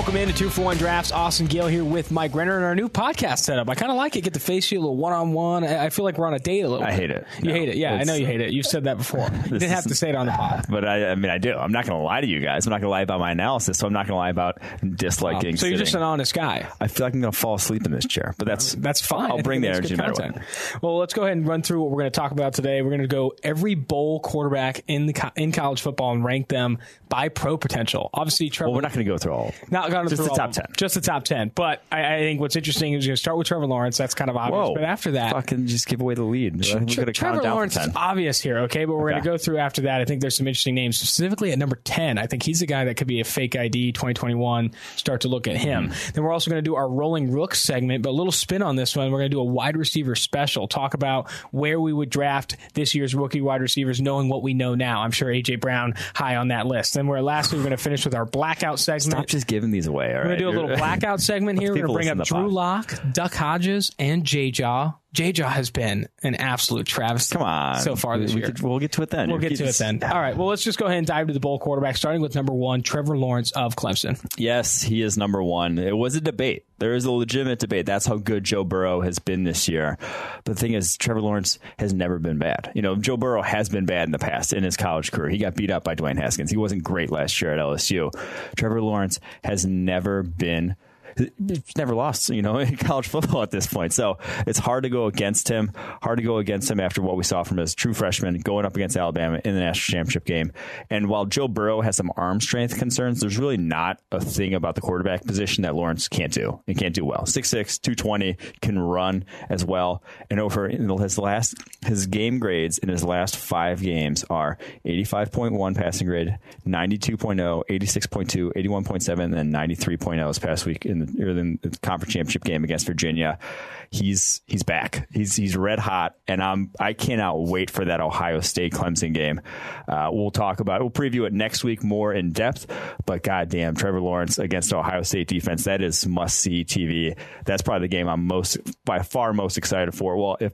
Welcome into two for one drafts. Austin Gayle here with Mike Renner and our new podcast setup. I kind of like it. Get to face you a little one on one. I feel like we're on a date a little. Bit. I bit. hate it. You No, hate it. Yeah, I know you hate it. You've said that before. You didn't have to say it on the pod. But I, I mean, I do. I'm not going to lie to you guys. I'm not going to lie about my analysis. So I'm not going to lie about disliking. so you're just an honest guy. I feel like I'm going to fall asleep in this chair, but that's That's fine. I'll bring the energy no matter what. Well, let's go ahead and run through what we're going to talk about today. We're going to go every bowl quarterback in the co- in college football and rank them by pro potential. Obviously, Trevor. Well, we're not going to go through all. Not Just through the top. 10. Just the top ten. But I, I think what's interesting is you're going to start with Trevor Lawrence. That's kind of obvious. Whoa! But after that, fucking just give away the lead. Tre- to Trevor Lawrence is obvious here, okay? But we're going to go through after that. I think there's some interesting names, specifically at number 10. I think he's a guy that could be a fake ID 2021. Start to look at him. Mm-hmm. Then we're also going to do our rolling rook segment, but a little spin on this one. We're going to do a wide receiver special, talk about where we would draft this year's rookie wide receivers, knowing what we know now. I'm sure AJ Brown high on that list. Then we're lastly, we're going to finish with our blackout segment. Stop just giving away. All We're right? gonna do a little blackout segment here. We're gonna People bring up listen to Drew. Lock, Duck Hodges, and J Jaw. J Jaw has been an absolute travesty. Come on. so far this we year. Could, we'll get to it then. We'll get to it then. All right. Well, let's just go ahead and dive into the bowl quarterback, starting with number one, Trevor Lawrence of Clemson. Yes, he is number one. It was a debate. There is a legitimate debate. That's how good Joe Burrow has been this year. But the thing is, Trevor Lawrence has never been bad. You know, Joe Burrow has been bad in the past in his college career. He got beat up by Dwayne Haskins. He wasn't great last year at LSU. Trevor Lawrence has never been he's never lost, you know, in college football at this point. So it's hard to go against him. Hard to go against him after what we saw from his true freshman going up against Alabama in the national championship game. And while Joe Burrow has some arm strength concerns, there's really not a thing about the quarterback position that Lawrence can't do. He can't do well. 6'6", 220, can run as well. And over his last his game grades in his last five games are 85.1 passing grade, 92.0, 86.2, 81.7, and 93.0 this past week in the, or in the conference championship game against Virginia. He's he's back. He's he's red hot, and I'm I cannot wait for that Ohio State Clemson game. Uh, we'll talk about it. We'll preview it next week more in depth. But goddamn, Trevor Lawrence against Ohio State defense that is must see TV. That's probably the game I'm most by far most excited for. Well, if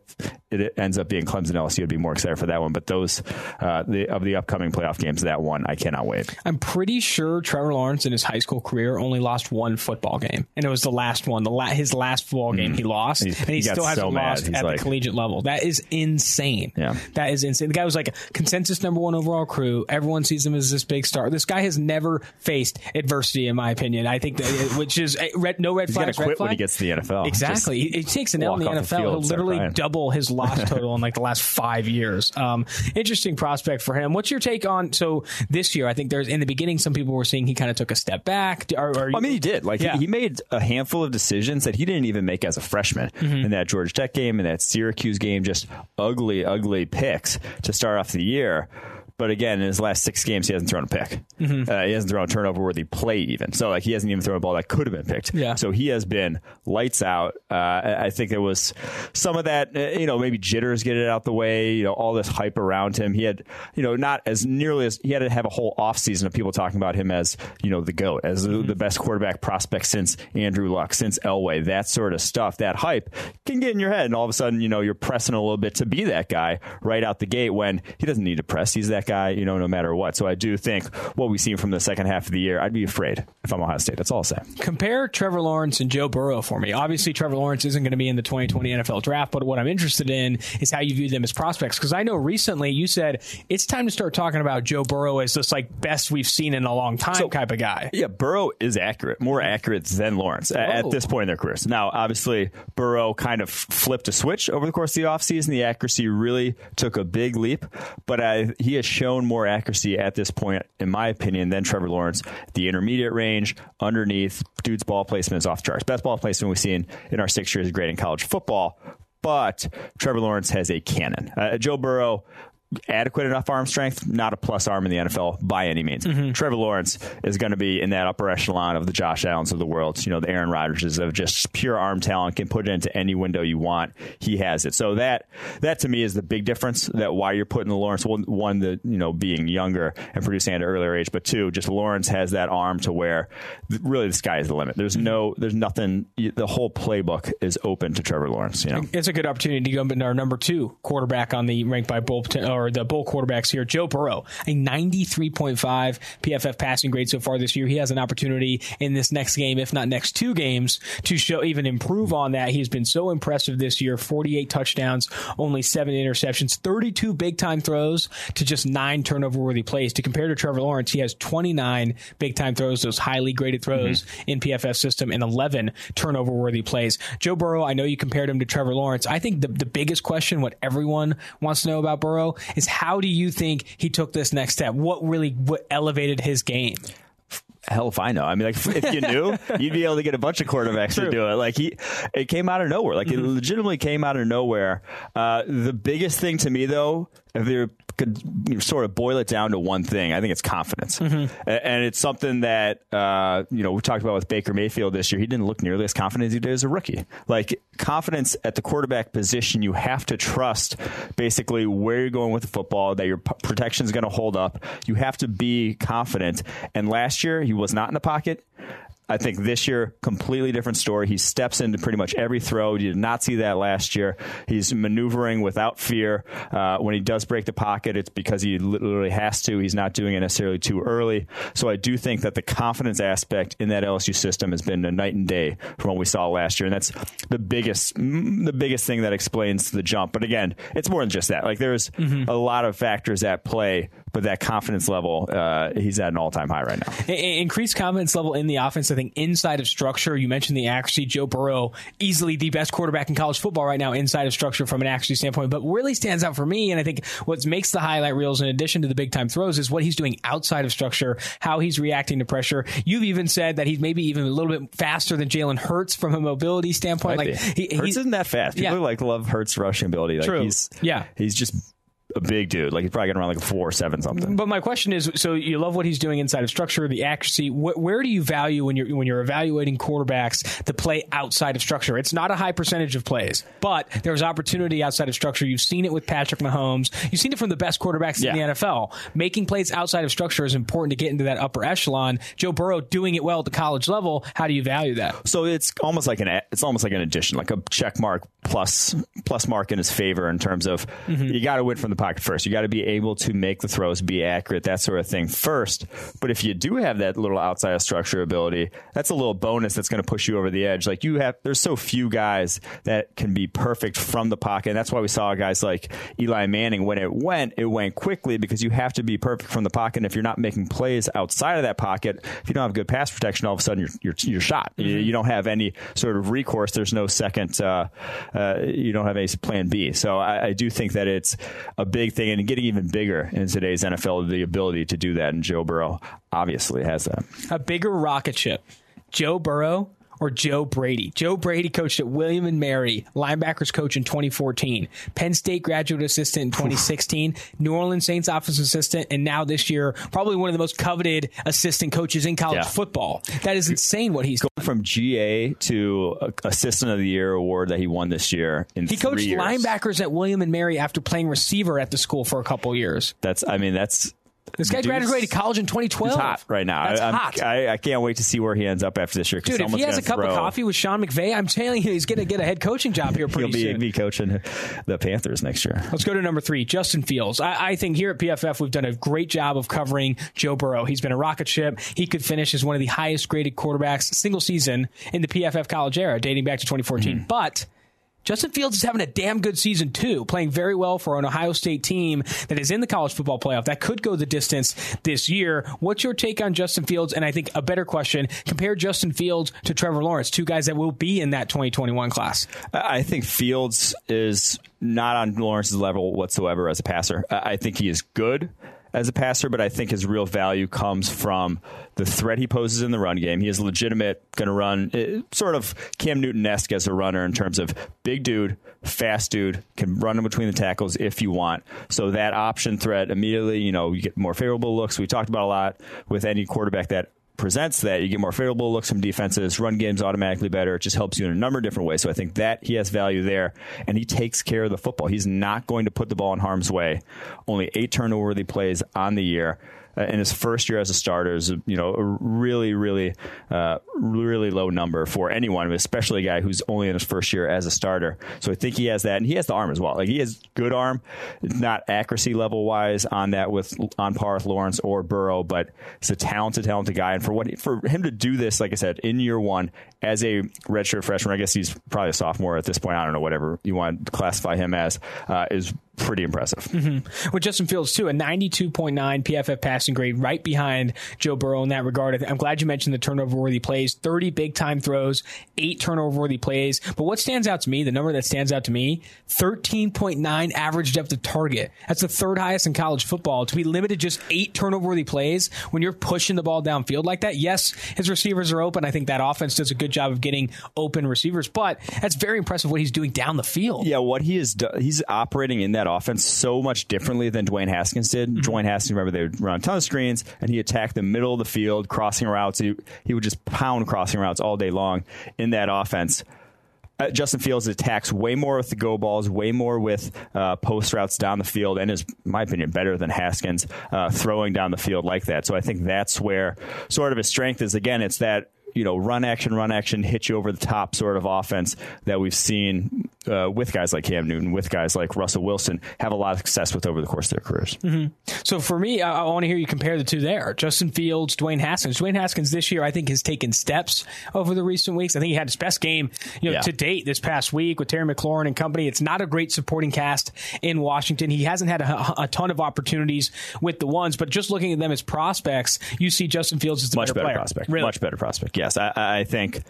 it ends up being Clemson LSU, I'd be more excited for that one. But those uh, the of the upcoming playoff games, that one I cannot wait. I'm pretty sure Trevor Lawrence in his high school career only lost one football game, and it was the last one, the la- his last football game he lost, Mm. He's- and he, he still hasn't so lost at like- the collegiate level. That is insane. Yeah. that is insane. The guy was like a consensus number one overall crew. Everyone sees him as this big star. This guy has never faced adversity, in my opinion. I think that, which is eh, red, no red He's got to quit when he gets to the NFL. Exactly. He, he takes an L in the the NFL. field He'll literally double his loss total in like the last five years. Um, interesting prospect for him. What's your take on? So this year, I think there's in the beginning, some people were saying he kind of took a step back. Are, are you, I mean, he did. Like Yeah. he, he made a handful of decisions that he didn't even make as a freshman Mm-hmm. in that Georgia Tech game and that Syracuse game. Just ugly, ugly picks to start off the year. But again, in his last six games, he hasn't thrown a pick. Mm-hmm. Uh, he hasn't thrown a turnover worthy play even. So like he hasn't even thrown a ball that could have been picked. Yeah. So he has been lights out. Uh, I think there was some of that, uh, you know, maybe jitters get it out the way. You know, all this hype around him. He had, you know, not as nearly as he had to have a whole offseason of people talking about him as, you know, the goat, as the- the best quarterback prospect since Andrew Luck, since Elway. That sort of stuff, that hype can get in your head, and all of a sudden, you know, you're pressing a little bit to be that guy right out the gate when he doesn't need to press. He's that guy, you know, no matter what. So I do think what we've seen from the second half of the year, I'd be afraid if I'm Ohio State. That's all I'll say. compare Trevor Lawrence and Joe Burrow for me. Obviously, Trevor Lawrence isn't going to be in the 2020 NFL draft, but what I'm interested in is how you view them as prospects. Because I know recently you said it's time to start talking about Joe Burrow as this like best we've seen in a long time type of guy. Yeah, Burrow is accurate, more accurate than Lawrence Oh. at this point in their careers. Now, obviously, Burrow kind of flipped a switch over the course of the offseason. The accuracy really took a big leap, but I, he has shown more accuracy at this point, in my opinion, than Trevor Lawrence. The intermediate range, underneath, dude's ball placement is off charts. Best ball placement we've seen in our six years grade in college football. But Trevor Lawrence has a cannon. Uh, Joe Burrow adequate enough arm strength, not a plus arm in the NFL by any means. Mm-hmm. Trevor Lawrence is going to be in that upper echelon of the Josh Allens of the world, you know, the Aaron Rodgerses of just pure arm talent, can put it into any window you want. He has it. So that that to me is the big difference that why you're putting the Lawrence one, one the you know being younger and producing at an earlier age, but two, just Lawrence has that arm to where really the sky is the limit. There's mm-hmm. no there's nothing the whole playbook is open to Trevor Lawrence, you know. It's a good opportunity to go into our number two quarterback on the ranked by bowl poten- uh, or the Bull quarterbacks here. Joe Burrow, a 93.5 PFF passing grade so far this year. He has an opportunity in this next game, if not next two games, to show even improve on that. He's been so impressive this year 48 touchdowns, only seven interceptions, 32 big time throws to just nine turnover worthy plays. To compare to Trevor Lawrence, he has 29 big time throws, those highly graded throws mm-hmm. in PFF system, and 11 turnover worthy plays. Joe Burrow, I know you compared him to Trevor Lawrence. I think the, the biggest question, what everyone wants to know about Burrow, is how do you think he took this next step? What really what elevated his game? hell if I know. I mean, like if you knew, you'd be able to get a bunch of quarterbacks True. to do it. Like he, it came out of nowhere. Like mm-hmm. it legitimately came out of nowhere. Uh, the biggest thing to me though, if you could sort of boil it down to one thing, I think it's confidence, mm-hmm. and it's something that uh, you know we talked about with Baker Mayfield this year. He didn't look nearly as confident as he did as a rookie. Like confidence at the quarterback position, you have to trust basically where you're going with the football, that your p- protection is going to hold up. You have to be confident. And last year, he was not in the pocket. I think this year, completely different story. He steps into pretty much every throw. You did not see that last year. He's maneuvering without fear. Uh, when he does break the pocket, it's because he literally has to. He's not doing it necessarily too early. So I do think that the confidence aspect in that LSU system has been a night and day from what we saw last year, and that's the biggest the biggest thing that explains the jump. But again, it's more than just that. Like there's mm-hmm. a lot of factors at play but that confidence level, uh, he's at an all time high right now. Increased confidence level in the offense, I think, inside of structure. You mentioned the accuracy. Joe Burrow, easily the best quarterback in college football right now, inside of structure from an accuracy standpoint. But really stands out for me, and I think what makes the highlight reels, in addition to the big time throws, is what he's doing outside of structure, how he's reacting to pressure. You've even said that he's maybe even a little bit faster than Jalen Hurts from a mobility standpoint. Might like he, Hurts isn't that fast. People yeah. like love Hurts rushing ability. Like True. He's, yeah. He's just a big dude. Like he's probably going to run like a four or seven something. But my question is, so you love what he's doing inside of structure, the accuracy. Wh- where do you value when you're when you're evaluating quarterbacks to play outside of structure? It's not a high percentage of plays, but there's opportunity outside of structure. You've seen it with Patrick Mahomes. You've seen it from the best quarterbacks yeah. in the NFL. Making plays outside of structure is important to get into that upper echelon. Joe Burrow doing it well at the college level. How do you value that? So it's almost like an it's almost like an addition, like a check mark plus plus mark in his favor in terms of mm-hmm. you got to win from the pocket first. You got to be able to make the throws, be accurate, that sort of thing first. But if you do have that little outside of structure ability, that's a little bonus that's going to push you over the edge. Like you have, there's so few guys that can be perfect from the pocket. And that's why we saw guys like Eli Manning. When it went, it went quickly because you have to be perfect from the pocket. And if you're not making plays outside of that pocket, if you don't have good pass protection, all of a sudden you're you're, you're shot. Mm-hmm. You, you, don't have any sort of recourse. There's no second. Uh, uh, you don't have any plan B. So I, I do think that it's a big thing and getting even bigger in today's NFL, the ability to do that. And Joe Burrow obviously has that. A bigger rocket ship. Joe Burrow or Joe Brady. Joe Brady coached at William and Mary, linebackers coach in 2014, Penn State graduate assistant in 2016, New Orleans Saints office assistant, and now this year, probably one of the most coveted assistant coaches in college yeah. football. That is insane what he's going from GA to assistant of the year award that he won this year. In he coached years. linebackers at William and Mary after playing receiver at the school for a couple years. That's, I mean, that's this guy graduated college in 2012. He's hot right now. That's I, hot. I, I, can't wait to see where he ends up after this year. Dude, if he has a cup throw. of coffee with Sean McVay, I'm telling you, he's going to get a head coaching job here pretty He'll be, soon. be coaching the Panthers next year. Let's go to number three, Justin Fields. I, I, think here at PFF, we've done a great job of covering Joe Burrow. He's been a rocket ship. He could finish as one of the highest graded quarterbacks single season in the PFF college era, dating back to 2014. Mm-hmm. But Justin Fields is having a damn good season too, playing very well for an Ohio State team that is in the college football playoff that could go the distance this year. What's your take on Justin Fields? And I think a better question: compare Justin Fields to Trevor Lawrence, two guys that will be in that 2021 class. I think Fields is not on Lawrence's level whatsoever as a passer. I think he is good as a passer, but I think his real value comes from the threat he poses in the run game. He is legitimate, going to run eh, sort of Cam Newton esque as a runner in terms of big dude, fast dude, can run in between the tackles if you want. So that option threat immediately, you know, you get more favorable looks. We talked about a lot with any quarterback that presents that, you get more favorable looks from defenses. Run game's automatically better. It just helps you in a number of different ways. So I think that he has value there, and he takes care of the football. He's not going to put the ball in harm's way. Only eight turnover worthy plays on the year. Uh, in his first year as a starter is you know a really really uh, really low number for anyone, especially a guy who's only in his first year as a starter. So I think he has that, and he has the arm as well. Like he has good arm, not accuracy level wise on that with on par with Lawrence or Burrow, but it's a talented talented guy, and for what for him to do this, like I said, in year one as a redshirt freshman, I guess he's probably a sophomore at this point. I don't know whatever you want to classify him as uh, is pretty impressive. Mm-hmm. With Justin Fields too, a 92.9 PFF passing grade, right behind Joe Burrow in that regard. I'm glad you mentioned the turnover worthy plays, 30 big time throws, eight turnover worthy plays. But what stands out to me, the number that stands out to me, 13.9 average depth of target. That's the third highest in college football. To be limited just eight turnover worthy plays when you're pushing the ball downfield like that. Yes, his receivers are open. I think that offense does a good job of getting open receivers, but that's very impressive what he's doing down the field. Yeah, what he is, he's operating in that that offense so much differently than Dwayne Haskins did. Mm-hmm. Dwayne Haskins, remember, they would run a ton of screens, and he attacked the middle of the field, crossing routes. He, he would just pound crossing routes all day long in that offense. Uh, Justin Fields attacks way more with the go balls, way more with uh, post routes down the field, and is, in my opinion, better than Haskins uh, throwing down the field like that. So I think that's where sort of his strength is. Again, it's that you know run action, run action, hit you over the top sort of offense that we've seen uh, with guys like Cam Newton, with guys like Russell Wilson, have a lot of success with over the course of their careers. Mm-hmm. So for me, I, I want to hear you compare the two there: Justin Fields, Dwayne Haskins. Dwayne Haskins this year, I think, has taken steps over the recent weeks. I think he had his best game, you know, yeah. to date this past week with Terry McLaurin and company. It's not a great supporting cast in Washington. He hasn't had a, a ton of opportunities with the ones, but just looking at them as prospects, you see Justin Fields as the much better, better prospect, really? much better prospect. Yes, I, I think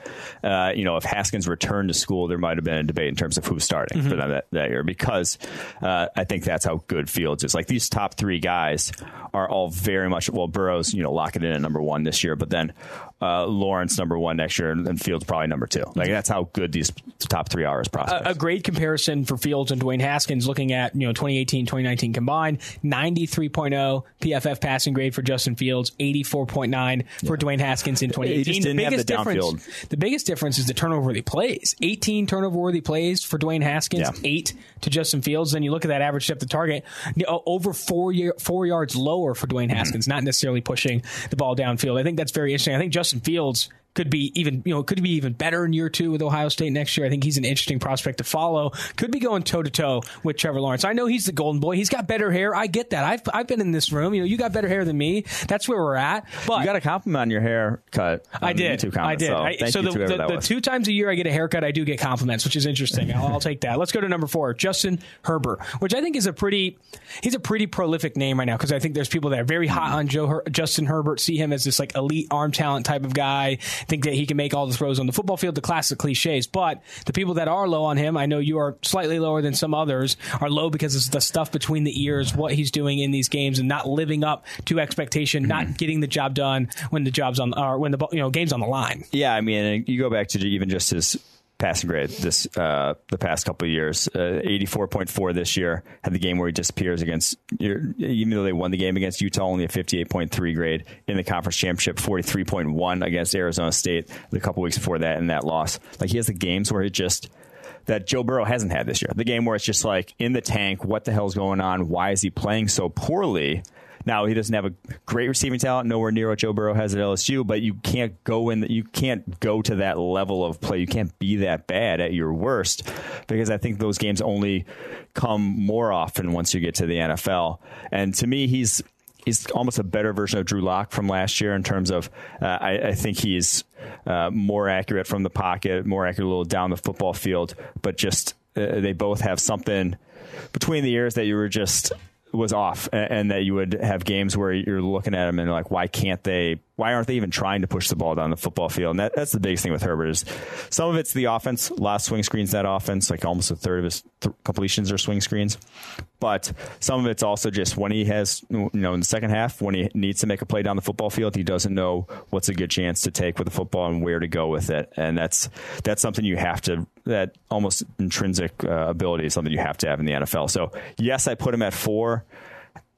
uh, you know if Haskins returned to school, there might have been a debate in terms of who's starting mm-hmm. for them that, that year because uh, I think that's how good Fields is. Like these top three guys are all very much well. Burrow's you know locking in at number one this year, but then uh, Lawrence number one next year, and Fields probably number two. Like that's how good these top three are as prospects. A, a, great comparison for Fields and Dwayne Haskins, looking at you know 2018, 2019 combined, 93.0 PFF passing grade for Justin Fields, 84.9 for yeah. Dwayne Haskins in 2018. the biggest the difference, the biggest difference is the turnover worthy plays. 18 turnover worthy plays for Dwayne Haskins, yeah. eight to Justin Fields. Then you look at that average depth of target, over four year, four yards lower for Dwayne. Haskins, mm-hmm. not necessarily pushing the ball downfield. I think that's very interesting. I think Justin Fields could be even you know could be even better in year two with Ohio State next year. I think he's an interesting prospect to follow. Could be going toe to toe with Trevor Lawrence. I know he's the golden boy. He's got better hair. I get that. I've I've been in this room. You know, you got better hair than me. That's where we're at. But you got a compliment on your haircut. I did. I did. So, I, so the, the, the two times a year I get a haircut, I do get compliments, which is interesting. I'll, I'll take that. Let's go to number four, Justin Herbert, which I think is a pretty he's a pretty prolific name right now because I think there's people that are very hot mm-hmm. on Joe Her- Justin Herbert, see him as this like elite arm talent type of guy, think that he can make all the throws on the football field, the classic cliches. But the people that are low on him, I know you are slightly lower than some others, are low because it's the stuff between the ears, what he's doing in these games, and not living up to expectation, mm-hmm. not getting the job done when the job's on, or when the you know game's on the line. Yeah, I mean, you go back to even just his passing grade this uh, the past couple years. Uh, 84.4 this year. Had the game where he disappears against, even though they won the game against Utah, only a 58.3 grade in the conference championship. 43.1 against Arizona State the couple weeks before that in that loss. Like he has the games where he just that Joe Burrow hasn't had this year. The game where it's just like in the tank, what the hell's going on? Why is he playing so poorly? Now he doesn't have a great receiving talent, nowhere near what Joe Burrow has at LSU, but you can't go in. You can't go to that level of play. You can't be that bad at your worst because I think those games only come more often once you get to the NFL. And to me, he's he's almost a better version of Drew Lock from last year in terms of uh, I, I, think he's uh, more accurate from the pocket, more accurate a little down the football field, but just uh, they both have something between the ears that you were just was off, and that you would have games where you're looking at them and like, why can't they why aren't they even trying to push the ball down the football field? And that, that's the biggest thing with Herbert is some of it's the offense. Last swing screens that offense, like almost a third of his th- completions are swing screens. But some of it's also just when he has, you know, in the second half, when he needs to make a play down the football field, he doesn't know what's a good chance to take with the football and where to go with it. And that's that's something you have to that almost intrinsic uh, ability is something you have to have in the NFL. So yes, I put him at four.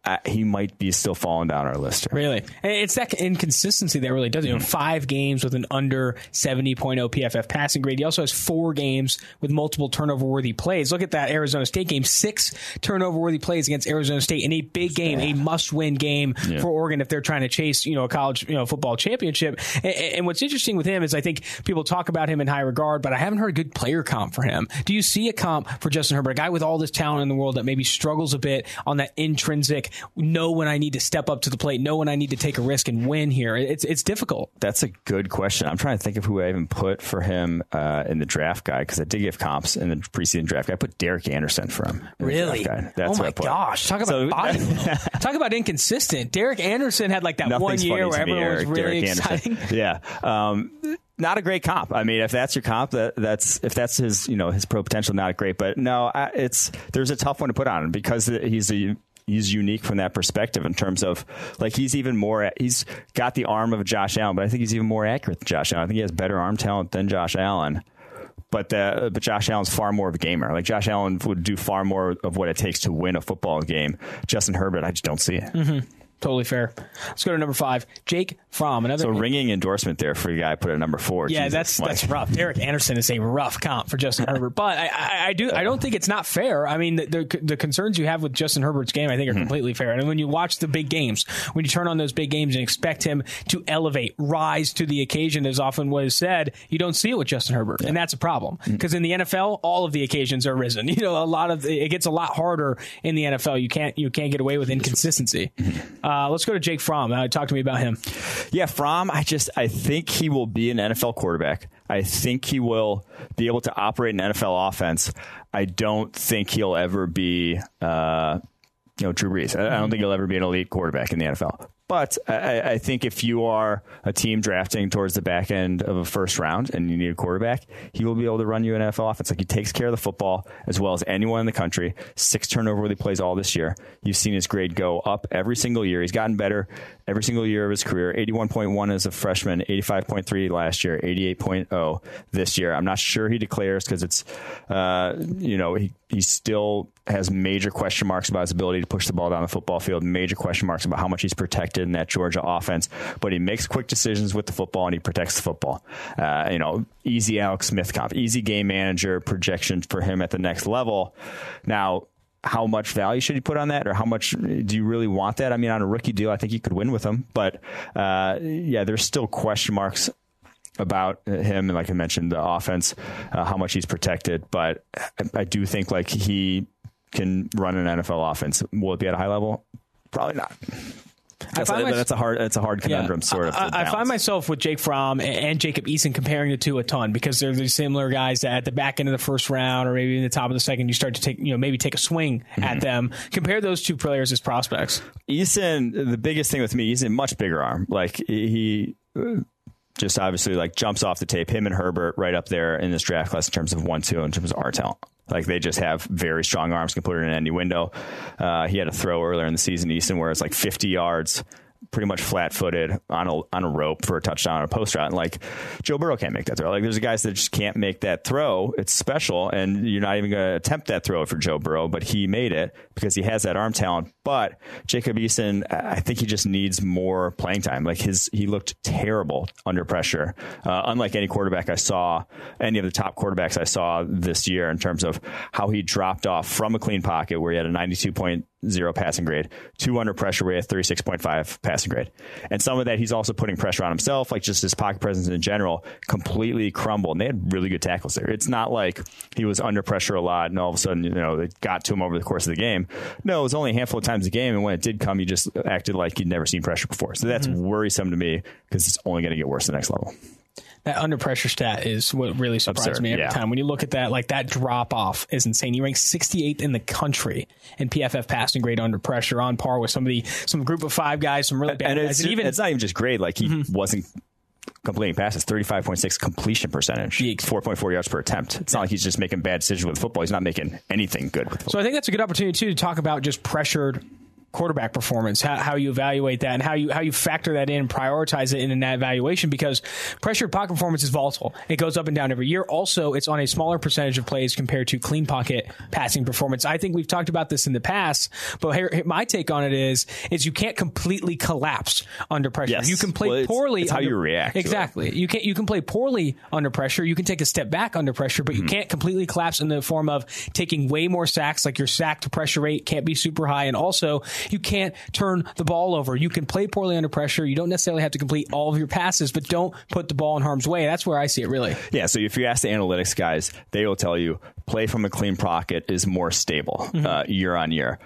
I, he might be still falling down our list. Here. Really, it's that inconsistency that really does. You know, mm-hmm. five games with an under seventy oh PFF passing grade. He also has four games with multiple turnover worthy plays. Look at that Arizona State game: six turnover worthy plays against Arizona State in a big game, a must win game yeah. for Oregon if they're trying to chase you know a college you know football championship. And, and what's interesting with him is I think people talk about him in high regard, but I haven't heard a good player comp for him. Do you see a comp for Justin Herbert, a guy with all this talent in the world that maybe struggles a bit on that intrinsic know when I need to step up to the plate, know when I need to take a risk and win here? It's it's difficult. That's a good question. I'm trying to think of who I even put for him uh, in the draft guy because I did give comps in the preseason draft guide. I put Derek Anderson for him. Really? That's oh my gosh! Talk about so, body. Talk about inconsistent. Derek Anderson had like that one year where everyone was really Derek exciting. Anderson. Yeah. Um, not a great comp. I mean, if that's your comp, that, that's if that's his you know his pro potential, not great. But no, I, it's there's a tough one to put on him because he's a he's unique from that perspective in terms of like he's even more he's got the arm of Josh Allen, but I think he's even more accurate than Josh Allen. I think he has better arm talent than Josh Allen. But the, but Josh Allen's far more of a gamer. Like Josh Allen would do far more of what it takes to win a football game. Justin Herbert, I just don't see it. Mm-hmm. Totally fair. Let's go to number five. Jake Fromm. Another so ringing endorsement there for a guy put at number four. Yeah, Jesus, that's that's rough. Derek Anderson is a rough comp for Justin Herbert, but I, I, I, do I don't think it's not fair. I mean, the, the, the concerns you have with Justin Herbert's game, I think, are mm-hmm. completely fair. And when you watch the big games, when you turn on those big games and expect him to elevate, rise to the occasion, as often was said, you don't see it with Justin Herbert, yeah. and that's a problem. Because mm-hmm. in the NFL, all of the occasions are risen. You know, a lot of it gets a lot harder in the NFL. You can't you can't get away with inconsistency. Mm-hmm. Uh, let's go to Jake Fromm. Uh, talk to me about him. Yeah, Fromm. I just I think he will be an NFL quarterback. I think he will be able to operate an NFL offense. I don't think he'll ever be. Uh, you know, Drew Brees. I don't think he'll ever be an elite quarterback in the NFL. But I, I, think if you are a team drafting towards the back end of a first round and you need a quarterback, he will be able to run you an NFL offense. Like he takes care of the football as well as anyone in the country. Six turnover he plays all this year. You've seen his grade go up every single year. He's gotten better every single year of his career. 81.1 as a freshman, 85.3 last year, 88.0 this year. I'm not sure he declares because it's, uh, you know, he, he still has major question marks about his ability to push the ball down the football field, major question marks about how much he's protected in that Georgia offense. But he makes quick decisions with the football and he protects the football. Uh, you know, easy Alex Smith comp, easy game manager projection for him at the next level. Now, how much value should you put on that, or how much do you really want that? I mean, on a rookie deal, I think you could win with him, but uh, yeah, there's still question marks about him, and like I mentioned, the offense, uh, how much he's protected. But I, I do think like he can run an NFL offense. Will it be at a high level? Probably not. That's, a, my, that's a hard. That's a hard conundrum, yeah, sort of. I, I, find myself with Jake Fromm and Jacob Eason comparing the two a ton because they're the similar guys that at the back end of the first round or maybe in the top of the second, you start to take, you know, maybe take a swing mm-hmm. at them. Compare those two players as prospects. Eason, the biggest thing with me, he's a much bigger arm. Like he just obviously like jumps off the tape. Him and Herbert right up there in this draft class in terms of one two in terms of our talent. Like they just have very strong arms, can put it in any window. Uh, he had a throw earlier in the season, Eason, where it's like 50 yards pretty much flat footed on a on a rope for a touchdown on a post route. And like Joe Burrow can't make that throw. Like there's a guys that just can't make that throw. It's special, and you're not even going to attempt that throw for Joe Burrow, but he made it because he has that arm talent. But Jacob Eason, I think he just needs more playing time. Like his he looked terrible under pressure, uh, unlike any quarterback I saw, any of the top quarterbacks I saw this year in terms of how he dropped off from a clean pocket where he had a 92 point zero passing grade, two under pressure where he had 36.5 passing grade. And some of that he's also putting pressure on himself, like just his pocket presence in general completely crumbled. And they had really good tackles there. It's not like he was under pressure a lot and all of a sudden, you know, it got to him over the course of the game. No, it was only a handful of times a game. And when it did come, he just acted like he'd never seen pressure before. So that's mm-hmm. worrisome to me because it's only going to get worse the next level that under pressure stat is what really surprised Absurd, me every yeah. time. When you look at that, like that drop off is insane. He ranks 68th in the country in PFF passing grade under pressure, on par with some of the some group of five guys, some really bad and guys. It's, and even it's not even just grade. Like he mm-hmm. wasn't completing passes, 35.6 completion percentage, 4.4 yards per attempt. It's not like he's just making bad decisions with football. He's not making anything good with football. So I think that's a good opportunity, too, to talk about just pressured quarterback performance, how, how, you evaluate that, and how you how you factor that in, and prioritize it in that evaluation. Because pressured pocket performance is volatile; it goes up and down every year. Also, it's on a smaller percentage of plays compared to clean pocket passing performance. I think we've talked about this in the past, but here, my take on it is is you can't completely collapse under pressure. Yes. You can play well, it's, poorly. It's under, how you react. Exactly. You can you can play poorly under pressure. You can take a step back under pressure, but you mm-hmm. can't completely collapse in the form of taking way more sacks. Like your sack to pressure rate can't be super high, and also you can't turn the ball over. You can play poorly under pressure. You don't necessarily have to complete all of your passes, but don't put the ball in harm's way. That's where I see it really. Yeah. So if you ask the analytics guys, they will tell you play from a clean pocket is more stable mm-hmm. uh, year on year.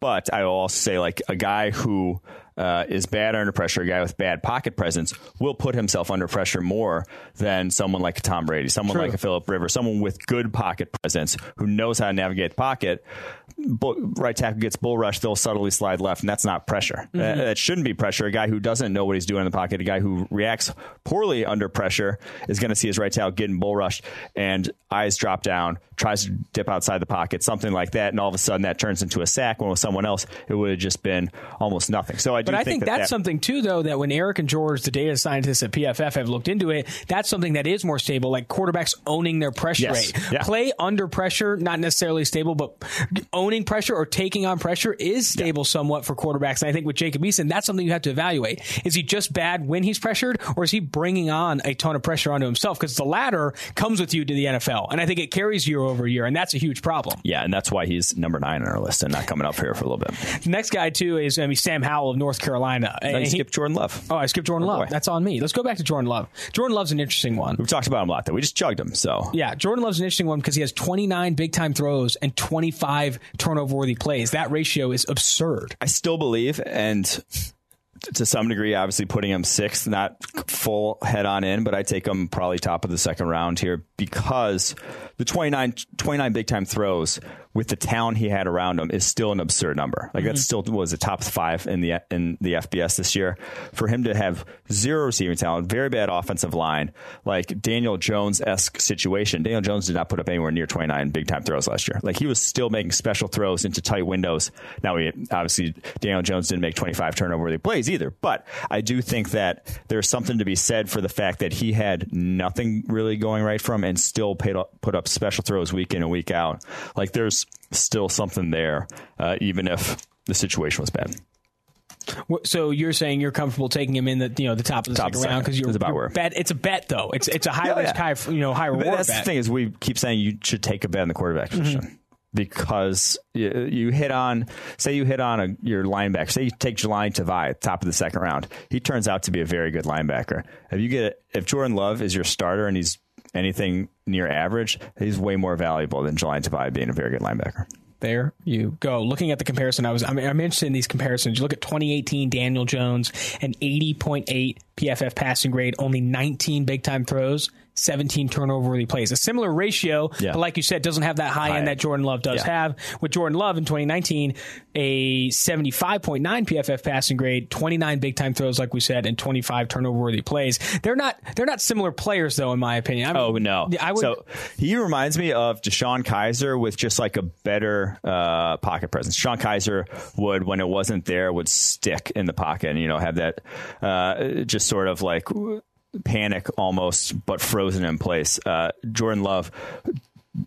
But I will also say, like a guy who uh, is bad under pressure, a guy with bad pocket presence, will put himself under pressure more than someone like a Tom Brady, someone True. like a Philip Rivers, someone with good pocket presence who knows how to navigate the pocket right tackle gets bull rush, they'll subtly slide left, and that's not pressure. Mm-hmm. That, that, shouldn't be pressure. A guy who doesn't know what he's doing in the pocket, a guy who reacts poorly under pressure, is going to see his right tackle getting bull rushed and eyes drop down, tries to dip outside the pocket, something like that, and all of a sudden that turns into a sack. When with someone else, it would have just been almost nothing. So I do. But I think, think that that's that, something too, though, that when Eric and George, the data scientists at PFF, have looked into it, that's something that is more stable. Like quarterbacks owning their pressure yes. rate, yeah. play under pressure, not necessarily stable, but owning pressure or taking taking on pressure is stable yeah. somewhat for quarterbacks. And I think with Jacob Eason, that's something you have to evaluate. Is he just bad when he's pressured, or is he bringing on a ton of pressure onto himself? Because the latter comes with you to the NFL, and I think it carries year over year, and that's a huge problem. Yeah, and that's why he's number nine on our list and not coming up here for a little bit. The next guy too is I mean, Sam Howell of North Carolina. No, you skipped Jordan Love. Oh, I skipped Jordan oh, Love. Boy. That's on me. Let's go back to Jordan Love. Jordan Love's an interesting one. We've talked about him a lot though. We just chugged him. So yeah, Jordan Love's an interesting one because he has 29 big time throws and 25 turnover worthy plays. That ratio is absurd. I still believe, and to some degree, obviously putting him sixth, not full head on in, but I take him probably top of the second round here because the 29, 29 big time throws with the town he had around him is still an absurd number. Like mm-hmm. that still was a top five in the in the FBS this year. For him to have zero receiving talent, very bad offensive line, like Daniel Jones esque situation. Daniel Jones did not put up anywhere near 29 big time throws last year. Like he was still making special throws into tight windows. Now we obviously Daniel Jones didn't make 25 turnover worthy plays either, but I do think that there's something to be said for the fact that he had nothing really going right from and still paid up, put up special throws week in and week out. Like there's still something there, uh, even if the situation was bad. So you're saying you're comfortable taking him in the you know the top of the top second, round because you're, about you're bet. It's a bet though. It's it's a high yeah, risk, yeah. high you know high reward. But that's bet. the thing is we keep saying you should take a bet in the quarterback mm-hmm. position. Mm-hmm because you, you, hit on, say you hit on a, your linebacker. Say you take Jahlani Tavai at the top of the second round. He turns out to be a very good linebacker. If you get if Jordan Love is your starter and he's anything near average, he's way more valuable than Jahlani Tavai being a very good linebacker. There you go. Looking at the comparison, I was I'm, I'm interested in these comparisons. You look at 2018 Daniel Jones, and 80.8 PFF passing grade, only 19 big time throws. 17 turnover worthy plays. A similar ratio, yeah. but like you said, doesn't have that high, high end that Jordan Love does yeah. have. With Jordan Love in 2019, a 75.9 PFF passing grade, 29 big time throws, like we said, and 25 turnover worthy plays. They're not they're not similar players though, in my opinion. I mean, oh no, I would, so he reminds me of DeShone Kizer with just like a better uh, pocket presence. DeShone Kizer would, when it wasn't there, would stick in the pocket and you know have that uh, just sort of like panic almost, but frozen in place. Uh, Jordan Love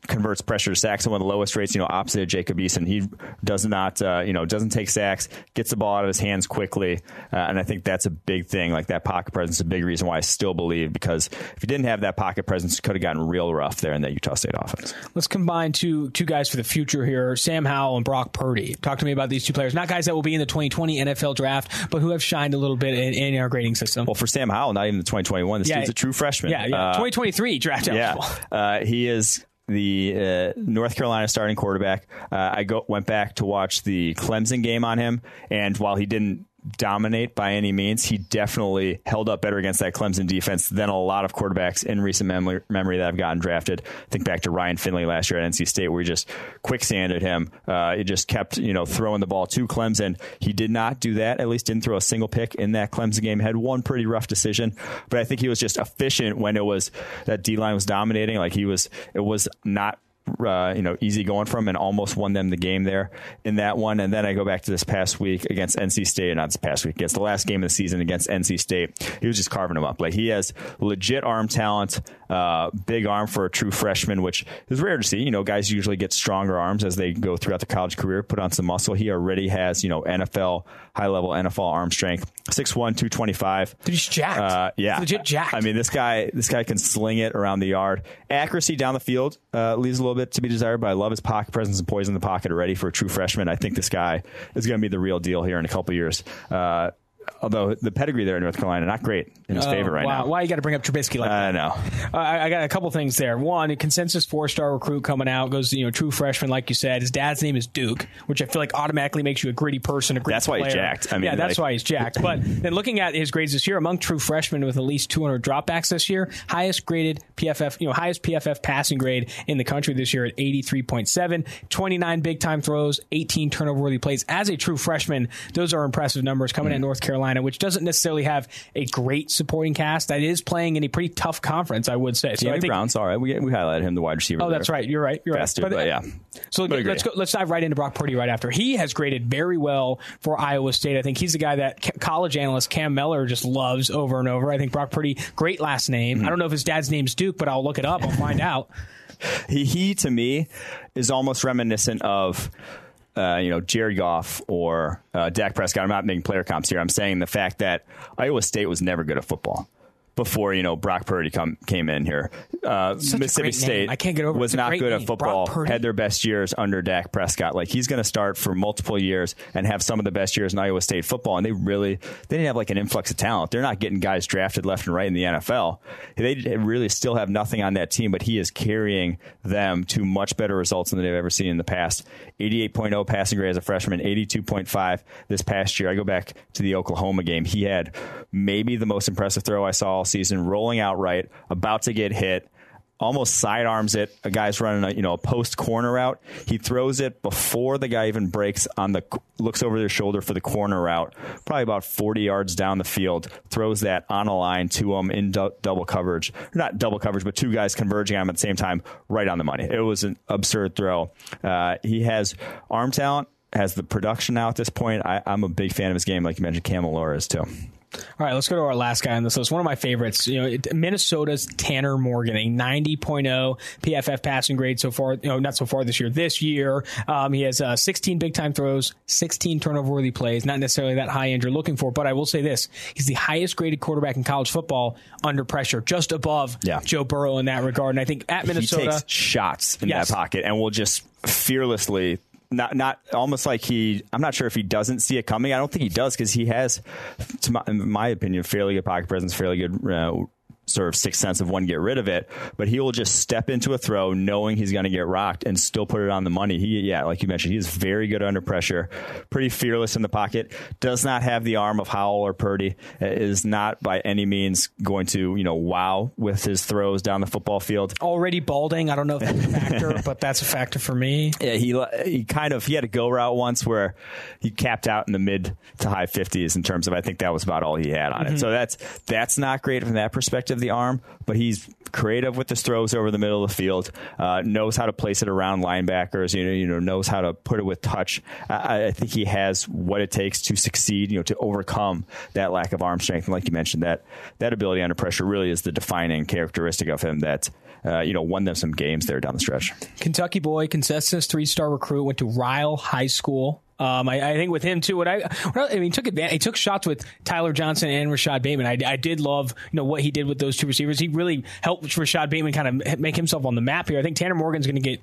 converts pressure to sacks at one of the lowest rates, you know, opposite of Jacob Eason. He does not, uh, you know, doesn't take sacks, gets the ball out of his hands quickly. Uh, and I think that's a big thing. Like that pocket presence is a big reason why I still believe because if he didn't have that pocket presence, it could have gotten real rough there in that Utah State offense. Let's combine two, two guys for the future here, Sam Howell and Brock Purdy. Talk to me about these two players. Not guys that will be in the 2020 NFL draft, but who have shined a little bit in, in our grading system. Well, for Sam Howell, not even the 2021. This yeah, dude's a true freshman. Yeah, yeah. Uh, 2023 draft eligible. Yeah. Uh, he is the uh, North Carolina starting quarterback. Uh, I go, went back to watch the Clemson game on him, and while he didn't dominate by any means. He definitely held up better against that Clemson defense than a lot of quarterbacks in recent memory, memory that have gotten drafted. Think back to Ryan Finley last year at NC State, where he just quicksanded him. Uh, he just kept you know throwing the ball to Clemson. He did not do that. At least didn't throw a single pick in that Clemson game. Had one pretty rough decision, but I think he was just efficient when it was that D line was dominating. Like he was, it was not uh, you know, easy going from and almost won them the game there in that one. And then I go back to this past week against NC State, not this past week, against the last game of the season against NC State. He was just carving them up. Like he has legit arm talent, uh, big arm for a true freshman, which is rare to see. You know, guys usually get stronger arms as they go throughout the college career, put on some muscle. He already has, you know, NFL, high level NFL arm strength. 6'1, 225. Dude, he's jacked. Uh, yeah. He's legit jacked. I mean, this guy, this guy can sling it around the yard. Accuracy down the field uh, leaves a little bit to be desired, but I love his pocket presence and poise in the pocket already for a true freshman. I think this guy is going to be the real deal here in a couple years. Uh, although the pedigree there in North Carolina not great in his oh, favor right wow. now. Why you got to bring up Trubisky like that? I that? know. Uh, I, I, got a couple things there. One, a consensus four star recruit coming out goes you know true freshman like you said. His dad's name is Duke, which I feel like automatically makes you a gritty person. A gritty that's player. why he's jacked. I mean, yeah, that's like, why he's jacked. But then looking at his grades this year among true freshmen with at least 200 dropbacks this year, highest graded PFF, you know, highest PFF passing grade in the country this year at 83.7, 29 big time throws, 18 turnover worthy plays. As a true freshman, those are impressive numbers coming mm. at North Carolina, which doesn't necessarily have a great supporting cast. That is playing in a pretty tough conference, I would say. So I think Brown's all right. We, we highlighted him, the wide receiver. Oh, there. that's right. You're right. You're right. But, but yeah. So but let's go. Let's dive right into Brock Purdy right after. He has graded very well for Iowa State. I think he's the guy that college analyst Cam Mellor just loves over and over. I think Brock Purdy, great last name. Mm-hmm. I don't know if his dad's name's Duke, but I'll look it up. I'll find out. He, he to me is almost reminiscent of uh, you know, Jared Goff or uh, Dak Prescott. I'm not making player comps here. I'm saying the fact that Iowa State was never good at football before you know Brock Purdy come came in here. Uh, Mississippi State I can't get over was not good name. at football. Had their best years under Dak Prescott. Like he's going to start for multiple years and have some of the best years in Iowa State football. And they really they didn't have like an influx of talent. They're not getting guys drafted left and right in the NFL. They really still have nothing on that team, but he is carrying them to much better results than they've ever seen in the past. 88.0 passing grade as a freshman, 82.5 this past year. I go back to the Oklahoma game. He had maybe the most impressive throw I saw season, rolling out right, about to get hit, almost sidearms it. A guy's running a you know a post corner route. He throws it before the guy even breaks on the looks over their shoulder for the corner route. Probably about 40 yards down the field. Throws that on a line to him in du- double coverage, not double coverage, but two guys converging on him at the same time, right on the money. It was an absurd throw. Uh, he has arm talent. Has the production now at this point. I, I'm a big fan of his game, like you mentioned. Cam Mellor is too. All right, let's go to our last guy on this list. One of my favorites, you know, Minnesota's Tanner Morgan, a 90.0 PFF passing grade so far. You know, not so far this year. This year, um, he has uh, 16 big time throws, 16 turnover worthy plays. Not necessarily that high end you're looking for, but I will say this: he's the highest graded quarterback in college football under pressure, just above yeah. Joe Burrow in that regard. And I think at Minnesota, he takes shots in yes. that pocket and will just fearlessly not not almost like he. I'm not sure if he doesn't see it coming. I don't think he does because he has, to my, in my opinion, fairly good pocket presence, fairly good uh, sort of sixth sense of when get rid of it, but he will just step into a throw knowing he's going to get rocked and still put it on the money. He, yeah, like you mentioned, he is very good under pressure, pretty fearless in the pocket, does not have the arm of Howell or Purdy, is not by any means going to, you know, wow with his throws down the football field. Already balding. I don't know if that's a factor, but that's a factor for me. Yeah, he, he kind of, he had a go route once where he capped out in the mid to high 50s in terms of, I think that was about all he had on mm-hmm. it. So that's, that's not great from that perspective of the arm, but he's creative with his throws over the middle of the field. Uh, knows how to place it around linebackers. You know, you know, knows how to put it with touch. I, I, think he has what it takes to succeed. You know, to overcome that lack of arm strength. And like you mentioned, that that ability under pressure really is the defining characteristic of him. That uh, you know won them some games there down the stretch. Kentucky boy, consensus three star recruit, went to Ryle High School. Um, I, I, think with him too, what I, what I, I mean, took advantage, he took shots with Tyler Johnson and Rashod Bateman. I, I did love, you know, what he did with those two receivers. He really helped Rashod Bateman kind of make himself on the map here. I think Tanner Morgan's going to get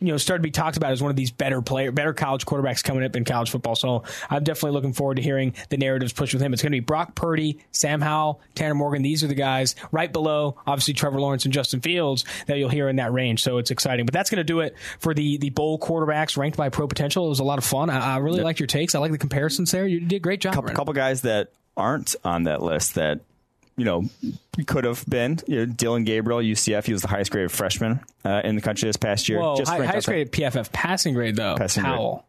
you know, started to be talked about as one of these better player, better college quarterbacks coming up in college football. So I'm definitely looking forward to hearing the narratives pushed with him. It's going to be Brock Purdy, Sam Howell, Tanner Morgan. These are the guys right below, obviously Trevor Lawrence and Justin Fields that you'll hear in that range. So it's exciting. But that's going to do it for the the bowl quarterbacks ranked by Pro Potential. It was a lot of fun. I, I really yep. liked your takes. I like the comparisons there. You did a great job. Couple, couple guys that aren't on that list that you know, could have been. You know, Dillon Gabriel, UCF, he was the highest graded freshman uh, in the country this past year. Whoa, Just high, highest graded PFF passing grade though. Passing Powell. Grade.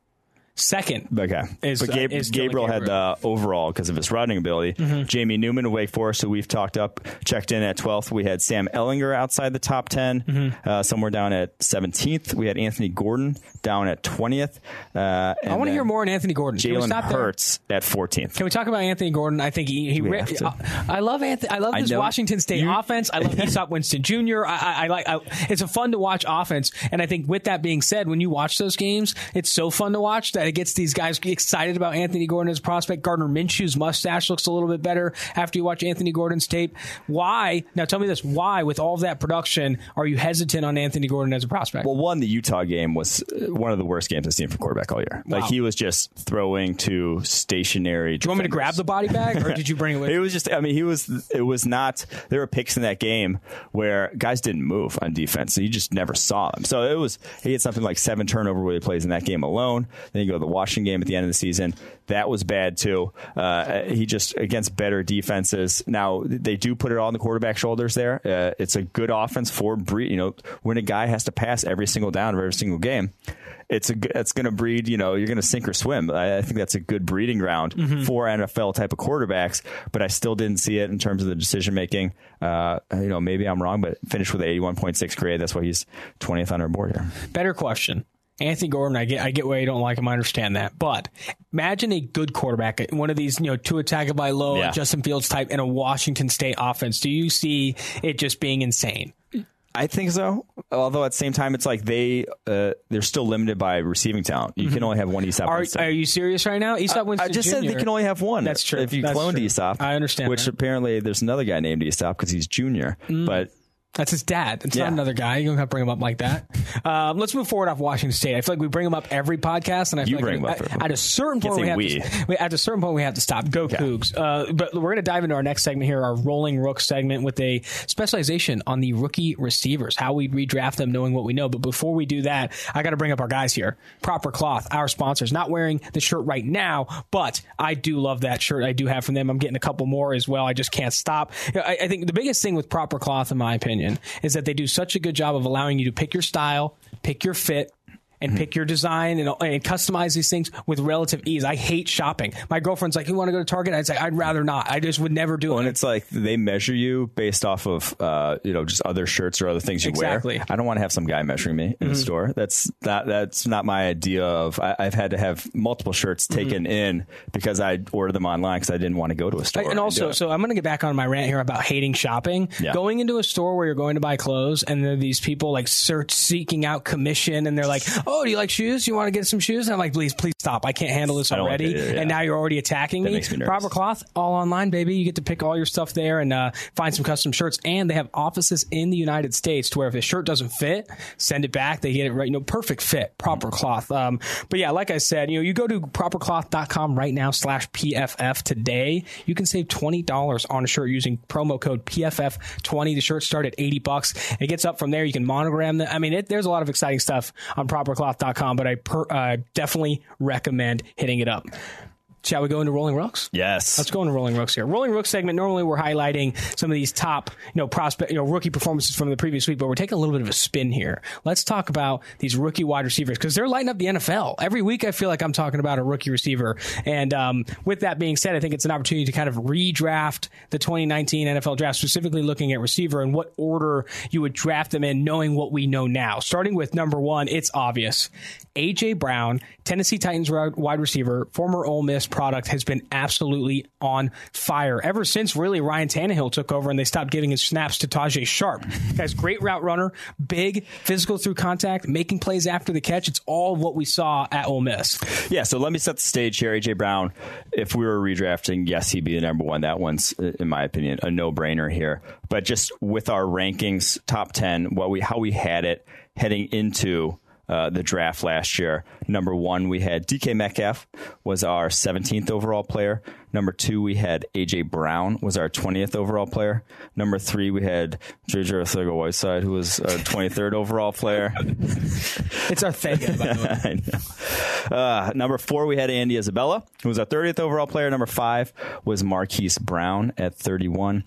Second, Okay, Is, but uh, is Gabriel had the overall because of his running ability. Mm-hmm. Jamie Newman of Wake Forest, who we've talked up, checked in at 12th. We had Sam Ehlinger outside the top 10, Mm-hmm. uh, somewhere down at 17th. We had Anthony Gordon down at 20th. Uh, I want to hear more on Anthony Gordon. Jalen there? Hurts at 14th. Can we talk about Anthony Gordon? I think he. he we ri- I, I love Anthony. I love this know. Washington State You- offense. I love Easop Winston Jr. I, I, I like. I, it's a fun to watch offense, and I think with that being said, when you watch those games, it's so fun to watch that it gets these guys excited about Anthony Gordon as a prospect. Gardner Minshew's mustache looks a little bit better after you watch Anthony Gordon's tape. Why? Now tell me this: Why, with all of that production, are you hesitant on Anthony Gordon as a prospect? Well, one, the Utah game was uh, one of the worst games I've seen from quarterback all year. Like he was just throwing to stationary. Do you want me to grab the body bag, or did you bring it with? It was just, I mean, he was, it was not, there were picks in that game where guys didn't move on defense. So you just never saw them. So it was, he had something like seven turnover where he plays in that game alone. Then you go to the Washington game at the end of the season. That was bad too. Uh, he just, against better defenses. Now, they do put it all on the quarterback shoulders there. Uh, it's a good offense for Breed. You know, when a guy has to pass every single down of every single game, it's a it's going to breed. You know, you're going to sink or swim. I, I think that's a good breeding ground for NFL type of quarterbacks. But I still didn't see it in terms of the decision making. Uh, you know, maybe I'm wrong, but finished with 81.6 grade. That's why he's 20th on our board here. Better question. Anthony Gordon, I get, I get why you don't like him. I understand that, but imagine a good quarterback, one of these, you know, Tua Tagovailoa, Yeah. Justin Fields type in a Washington State offense. Do you see it just being insane? I think so. Although at the same time, it's like they uh, they're still limited by receiving talent. You can only have one Easop. Are, are you serious right now? Easop Winston I just Jr. said they can only have one. That's true. If you That's cloned true. Easop, I understand Which that. apparently there's another guy named Easop because he's junior. But That's his dad. It's Yeah. not another guy. You don't have to bring him up like that. Um, let's move forward off Washington State. I feel like we bring him up every podcast, and I feel You like bring him up at, at a certain point we have we. to. we- At a certain point, we have to stop. Go Cougs! Uh, but we're going to dive into our next segment here, our rolling rook segment, with a specialization on the rookie receivers, how we redraft them, knowing what we know. But before we do that, I got to bring up our guys here. Proper Cloth, our sponsors. Not wearing the shirt right now, but I do love that shirt. I do have from them. I'm getting a couple more as well. I just can't stop. I, I think the biggest thing with Proper Cloth, in my opinion, is that they do such a good job of allowing you to pick your style, pick your fit, and pick your design and, and customize these things with relative ease. I hate shopping. My girlfriend's like, "You want to go to Target?" I'd say, "I'd rather not. I just would never do and it." it's like they measure you based off of uh, you know just other shirts or other things you Exactly. wear. I don't want to have some guy measuring me in the store. That's not that's not my idea of. I, I've had to have multiple shirts taken in because I ordered them online because I didn't want to go to a store. and also, so I'm going to get back on my rant here about hating shopping. Yeah. Going into a store where you're going to buy clothes, and there are these people like search seeking out commission, and they're like, "Oh, do you like shoes? You want to get some shoes?" And I'm like, "Please, please stop! I can't handle this don't like already." it yeah. And now you're already attacking me. makes me. Proper cloth, all online, baby. You get to pick all your stuff there and uh, find some custom shirts. And they have offices in the United States to where if a shirt doesn't fit, send it back. They get it right, you know, perfect fit, proper cloth. Um, but yeah, like I said, you know, you go to propercloth.com right now slash PFF today. You can save twenty dollars on a shirt using promo code PFF twenty. The shirts start at eighty bucks. It gets up from there. You can monogram them. I mean, it, there's a lot of exciting stuff on propercloth.com, but I per, uh, definitely recommend hitting it up. Shall we go into Rolling Rooks? yes, Let's go into Rolling Rooks here. Rolling Rook segment. Normally, we're highlighting some of these top, you know, prospect, you know, rookie performances from the previous week, but we're taking a little bit of a spin here. Let's talk about these rookie wide receivers because they're lighting up the NFL every week. I feel like I'm talking about a rookie receiver, and um, with that being said, I think it's an opportunity to kind of redraft the 2019 NFL draft, specifically looking at receiver and what order you would draft them in, knowing what we know now. Starting with number one, it's obvious. AJ Brown, Tennessee Titans wide receiver, former Ole Miss product, has been absolutely on fire ever since really Ryan Tannehill took over and they stopped giving his snaps to Tajaé Sharpe. Guy's great route runner, big, physical through contact, making plays after the catch. It's all what we saw at Ole Miss. yeah. So let me set the stage here. AJ Brown. If we were redrafting, yes, he'd be the number one. That one's, in my opinion, a no brainer here. But just with our rankings, top ten, what we how we had it heading into. Uh, the draft last year. Number one, we had DK Metcalf was our 17th overall player. Number two, we had AJ Brown was our 20th overall player. Number three, we had JJ Arcega Whiteside, who was our 23rd overall player. It's our thing, by the way. Uh, number four, we had Andy Isabella, who was our 30th overall player. Number five was Marquise Brown at 31.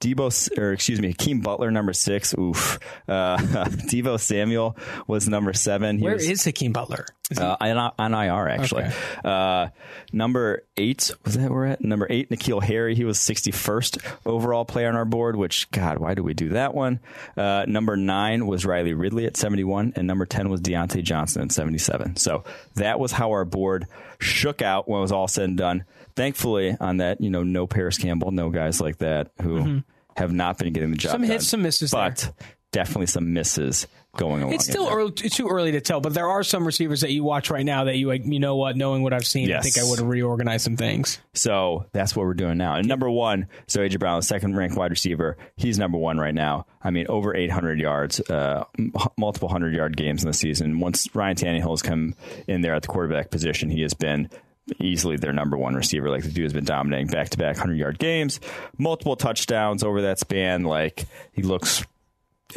Deebo, or excuse me, Hakeem Butler, number six. Oof. Uh, Deebo Samuel was number seven. He Where was, is Hakeem Butler? Uh, on, on IR actually. Okay. Uh, number eight was that where we're at? Number eight, N'Keal Harry. He was 61st overall player on our board. Which God, why do we do that one? Uh, number nine was Riley Ridley at 71, and number 10 was Diontae Johnson at 77. So that was how our board shook out when it was all said and done. Thankfully, on that, you know, no Parris Campbell, no guys like that who have not been getting the job. Mm-hmm. Some hits, done. some misses but there. definitely some misses going along. It's still early, it's too early to tell, but there are some receivers that you watch right now that you like. You know what? Knowing what I've seen, I think I would have reorganized some things. So that's what we're doing now. And number one, so AJ Brown, second ranked wide receiver, he's number one right now. I mean, over 800 yards, uh, multiple hundred yard games in the season. Once Ryan Tannehill's come in there at the quarterback position, he has been easily their number one receiver. Like the dude has been dominating back to back 100 yard games, multiple touchdowns over that span. Like he looks.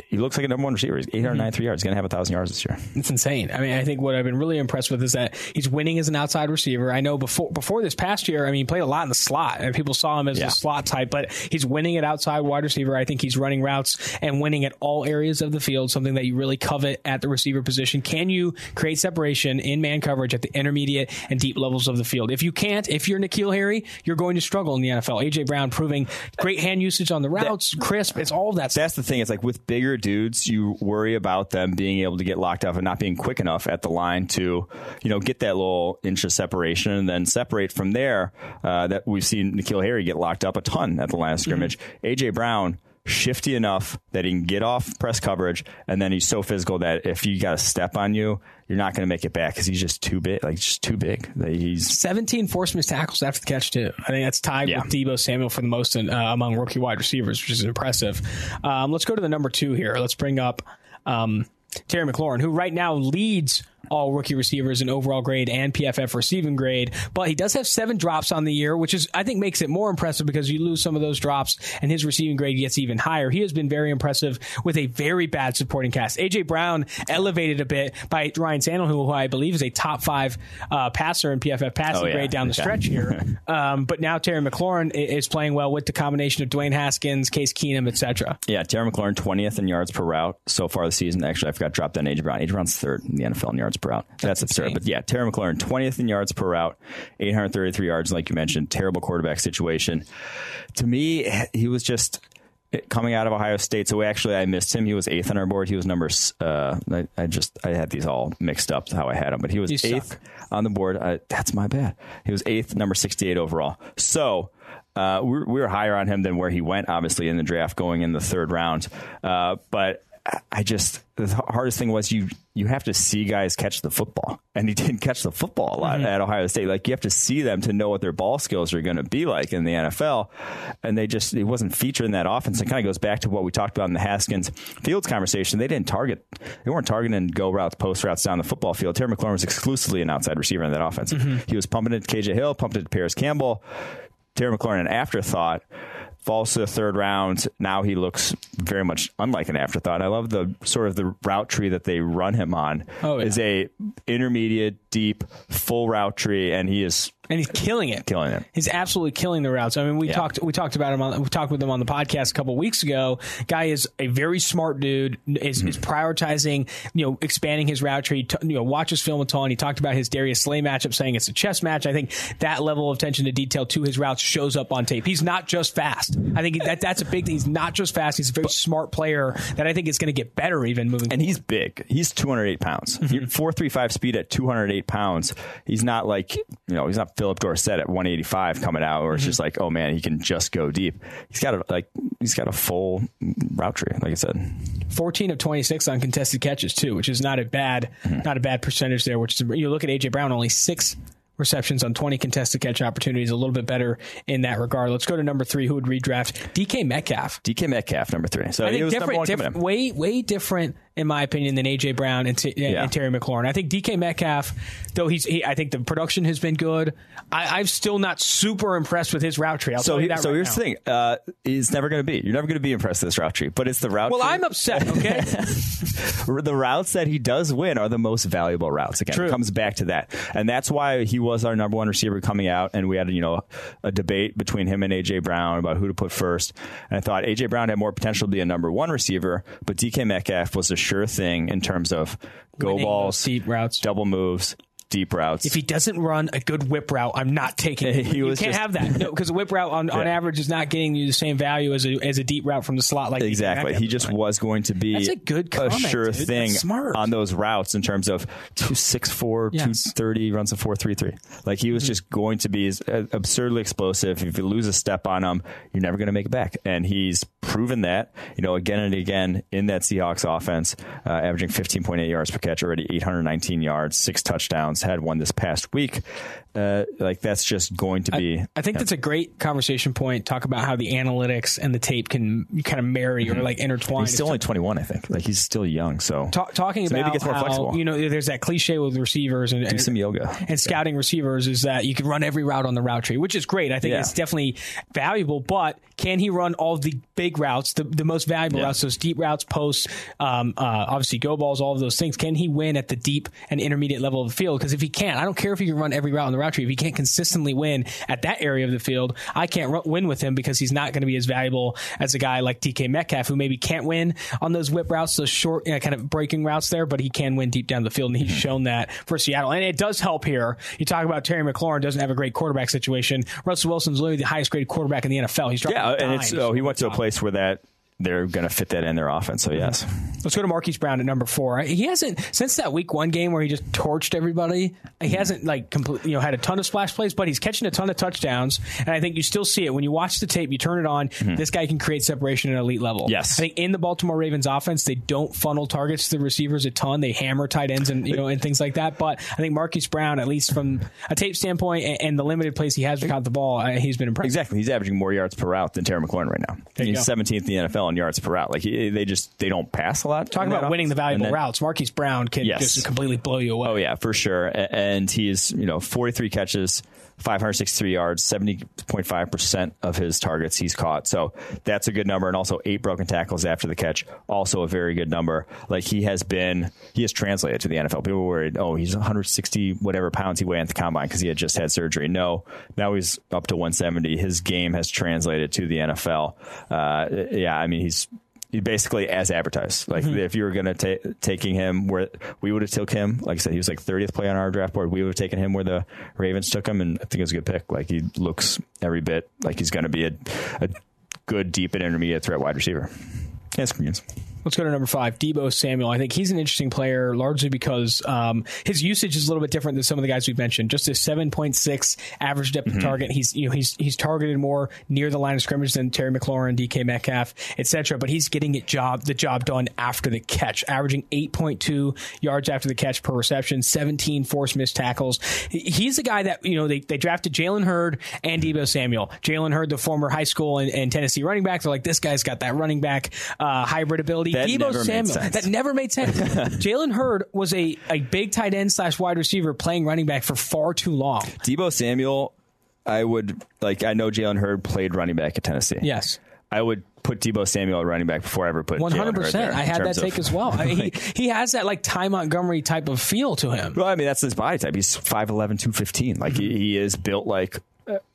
He looks like a number one receiver. He's 893 mm-hmm. yards. He's going to have a thousand yards this year. It's insane. I mean, I think what I've been really impressed with is that he's winning as an outside receiver. I know before before this past year, I mean, he played a lot in the slot, and people saw him as Yeah. a slot type. But he's winning at outside wide receiver. I think he's running routes and winning at all areas of the field. Something that you really covet at the receiver position. Can you create separation in man coverage at the intermediate and deep levels of the field? If you can't, if you're N'Keal Harry, you're going to struggle in the NFL. AJ Brown proving great hand usage on the routes, crisp. It's all of that. stuff. That's the thing. It's like with bigger dudes, you worry about them being able to get locked up and not being quick enough at the line to, you know, get that little inch of separation and then separate from there. Uh, that we've seen N'Keal Harry get locked up a ton at the line of scrimmage. AJ Brown. Shifty enough that he can get off press coverage, and then he's so physical that if you got a step on you, you're not going to make it back because he's just too big. Like just too big. He's 17 forced missed tackles after the catch too. I think that's tied Yeah. with Deebo Samuel for the most in, uh, among rookie wide receivers, which is impressive. Um, let's go to the number two here. Let's bring up um, Terry McLaurin, who right now leads all rookie receivers in overall grade and PFF receiving grade, but he does have seven drops on the year, which is I think makes it more impressive because you lose some of those drops and his receiving grade gets even higher. He has been very impressive with a very bad supporting cast. AJ Brown elevated a bit by Ryan Tannehill, who I believe is a top five uh, passer in PFF passing Oh, yeah. grade down the stretch here. um, but now Terry McLaurin is playing well with the combination of Dwayne Haskins, Case Keenum, etc. Yeah, Terry McLaurin, 20th in yards per route so far this season. Actually, I forgot to drop down AJ Brown. AJ Brown's third in the NFL in yards per route. That's, absurd. insane. But yeah, Terry McLaurin, 20th in yards per route, 833 yards, like you mentioned. Terrible quarterback situation. To me, he was just coming out of Ohio State. So actually, I missed him. He was eighth on our board. He was number. Uh, I, I just I had these all mixed up how I had him, but he was You suck. eighth on the board. Uh, that's my bad. He was eighth, number 68 overall. So uh, we, we were higher on him than where he went, obviously, in the draft going in the third round. Uh, but I just, the hardest thing was you, you have to see guys catch the football. And he didn't catch the football a lot mm-hmm. at Ohio State. Like, you have to see them to know what their ball skills are going to be like in the NFL. And they just, it wasn't featuring in that offense. It kind of goes back to what we talked about in the Haskins Fields conversation. They didn't target, they weren't targeting go routes, post routes down the football field. Terry McLaurin was exclusively an outside receiver in that offense. Mm-hmm. He was pumping it to KJ Hill, pumped it to Parris Campbell. Terry McLaurin, an afterthought, falls to the third round. Now he looks very much unlike an afterthought. I love the sort of the route tree that they run him on. Oh, yeah. Is a intermediate, deep, full route tree, and he is and he's killing it. killing it. He's absolutely killing the routes. I mean, we Yeah. talked we talked about him. On, we talked with him on the podcast a couple weeks ago. Guy is a very smart dude. Is, is Mm-hmm. prioritizing, you know, expanding his route tree. T- you know, watches film a ton. He talked about his Darius Slay matchup, saying it's a chess match. I think that level of attention to detail to his routes shows up on tape. He's not just fast. I think that that's a big thing. He's not just fast. He's a very smart player that I think is going to get better even moving. And he's big. He's 208 pounds. Mm-hmm. Four three five speed at 208 pounds. He's not like you know. He's not Phillip Dorsett at 185 coming out, or it's Mm-hmm. just like, oh man, he can just go deep. He's got a like. He's got a full route tree, like I said. 14 of 26 on contested catches too, which is not a bad Mm-hmm. not a bad percentage there. Which is you look at AJ Brown, only six receptions on 20 contested catch opportunities, a little bit better in that regard. Let's go to number three. Who would redraft? DK Metcalf. DK Metcalf, number three. So I think different, different way way different in my opinion than AJ Brown and, T- Yeah. and Terry McLaurin. I think DK Metcalf, though he's he, I think the production has been good. I, I'm still not super impressed with his route tree. I'll So, tell you he- that so right here's now. the thing. Uh, he's never going to be. You're never going to be impressed with this route tree, but it's the route. Well, tree. I'm upset. Okay. the routes that he does win are the most valuable routes. Again, True. it comes back to that, and that's why he was our number one receiver coming out. And we had you know a debate between him and AJ Brown about who to put first. And I thought AJ Brown had more potential to be a number one receiver, but DK Metcalf was a sure thing in terms of go Winning balls, deep routes. double moves, deep routes. If he doesn't run a good whip route, I'm not taking it. He you can't just- have that. No, because a whip route on, on average is not getting you the same value as a, as a deep route from the slot. Like Exactly. He just was going to be That's a good comment, sure dude. That's thing smart. on those routes in terms of 264, Yes. 230, runs a 433. Like he was Mm-hmm. just going to be uh, absurdly explosive. If you lose a step on him, you're never going to make it back. And he's proven that, you know, again and again in that Seahawks offense, uh, averaging 15.8 yards per catch already, 819 yards, six touchdowns, had one this past week. Uh, like that's just going to be. I think that's a great conversation point. Talk about how the analytics and the tape can kind of marry or like intertwine. Mm-hmm. He's still only 21, I think. Like he's still young. So Ta- talking So maybe about it gets more how, flexible. you know there's that cliche with receivers and, do and some yoga. and scouting receivers is that you can run every route on the route tree, which is great. I think Yeah. it's definitely valuable, but can he run all the big routes, the, the most valuable Yeah. routes, those deep routes, posts, um, uh, obviously go balls, all of those things? Can he win at the deep and intermediate level of the field? Because if he can't, I don't care if he can run every route on the route tree. If he can't consistently win at that area of the field, I can't ru- win with him because he's not going to be as valuable as a guy like DK Metcalf, who maybe can't win on those whip routes, those short, you know, kind of breaking routes there, but he can win deep down the field, and he's mm-hmm. shown that for Seattle. And it does help here. You talk about Terry McLaurin doesn't have a great quarterback situation. Russell Wilson's literally the highest graded quarterback in the NFL. He's dropping Yeah, and it's oh, he went to a place where that they're going to fit that in their offense. So yes, Let's go to Marquise Brown at number four. He hasn't since that Week One game where he just torched everybody. He hasn't like complete, you know, had a ton of splash plays, but he's catching a ton of touchdowns. And I think you still see it when you watch the tape. You turn it on. This guy can create separation at an elite level. Mm-hmm. Yes. I think in the Baltimore Ravens offense, they don't funnel targets to the receivers a ton. They hammer tight ends and you know and things like that. But I think Marquise Brown, at least from a tape standpoint and, and the limited plays he has to count the ball, uh, he's been impressive. exactly. He's averaging more yards per route than Terry McLaurin right now. He's go. 17th in the NFL yards per route. Like he, they just they don't pass a lot. Talking about winning the valuable then- routes, Marquise Brown can Yes. just completely blow you away. Oh yeah, for sure. And he's you know 43 catches, 563 yards, 70.5 percent of his targets he's caught. So that's a good number. And also eight broken tackles after the catch, also a very good number. Like he has been, he has translated to the NFL. People were worried, oh, he's 160 whatever pounds he weighed at the combine because he had just had surgery. No, now he's up to 170. His game has translated to the NFL. Uh, yeah, I mean he's he basically as advertised. Like Mm-hmm. if you were going to take taking him where we would have took him, like I said, he was like 30th play on our draft board. We would have taken him where the Ravens took him, and I think it was a good pick. Like he looks every bit like he's going to be a, a good deep and intermediate threat wide receiver. Yeah, screens. Let's go to number five, Deebo Samuel. I think he's an interesting player largely because um, his usage is a little bit different than some of the guys we've mentioned. Just a seven point six average depth of target. He's you know he's he's targeted more near the line of scrimmage than Terry McLaurin, DK Metcalf, etc. But he's getting it job the job done after the catch, averaging eight point two yards after the catch per reception, seventeen forced missed tackles. He's a guy that you know they, they drafted Jalen Hurd and Deebo Samuel. Jalen Hurd, the former high school and, and Tennessee running back, they're like this guy's got that running back uh, hybrid ability. That Deebo Samuel. That never made sense. Jalen Hurd was a, a big tight end slash wide receiver playing running back for far too long. Deebo Samuel, I would like. I know Jalen Hurd played running back at Tennessee. Yes. I would put Deebo Samuel at running back before I ever put One hundred percent. I had that terms of- take as well. I mean, he he has that like Ty Montgomery type of feel to him. Well, I mean, that's his body type. He's 5'11", 215. Like he, he is built like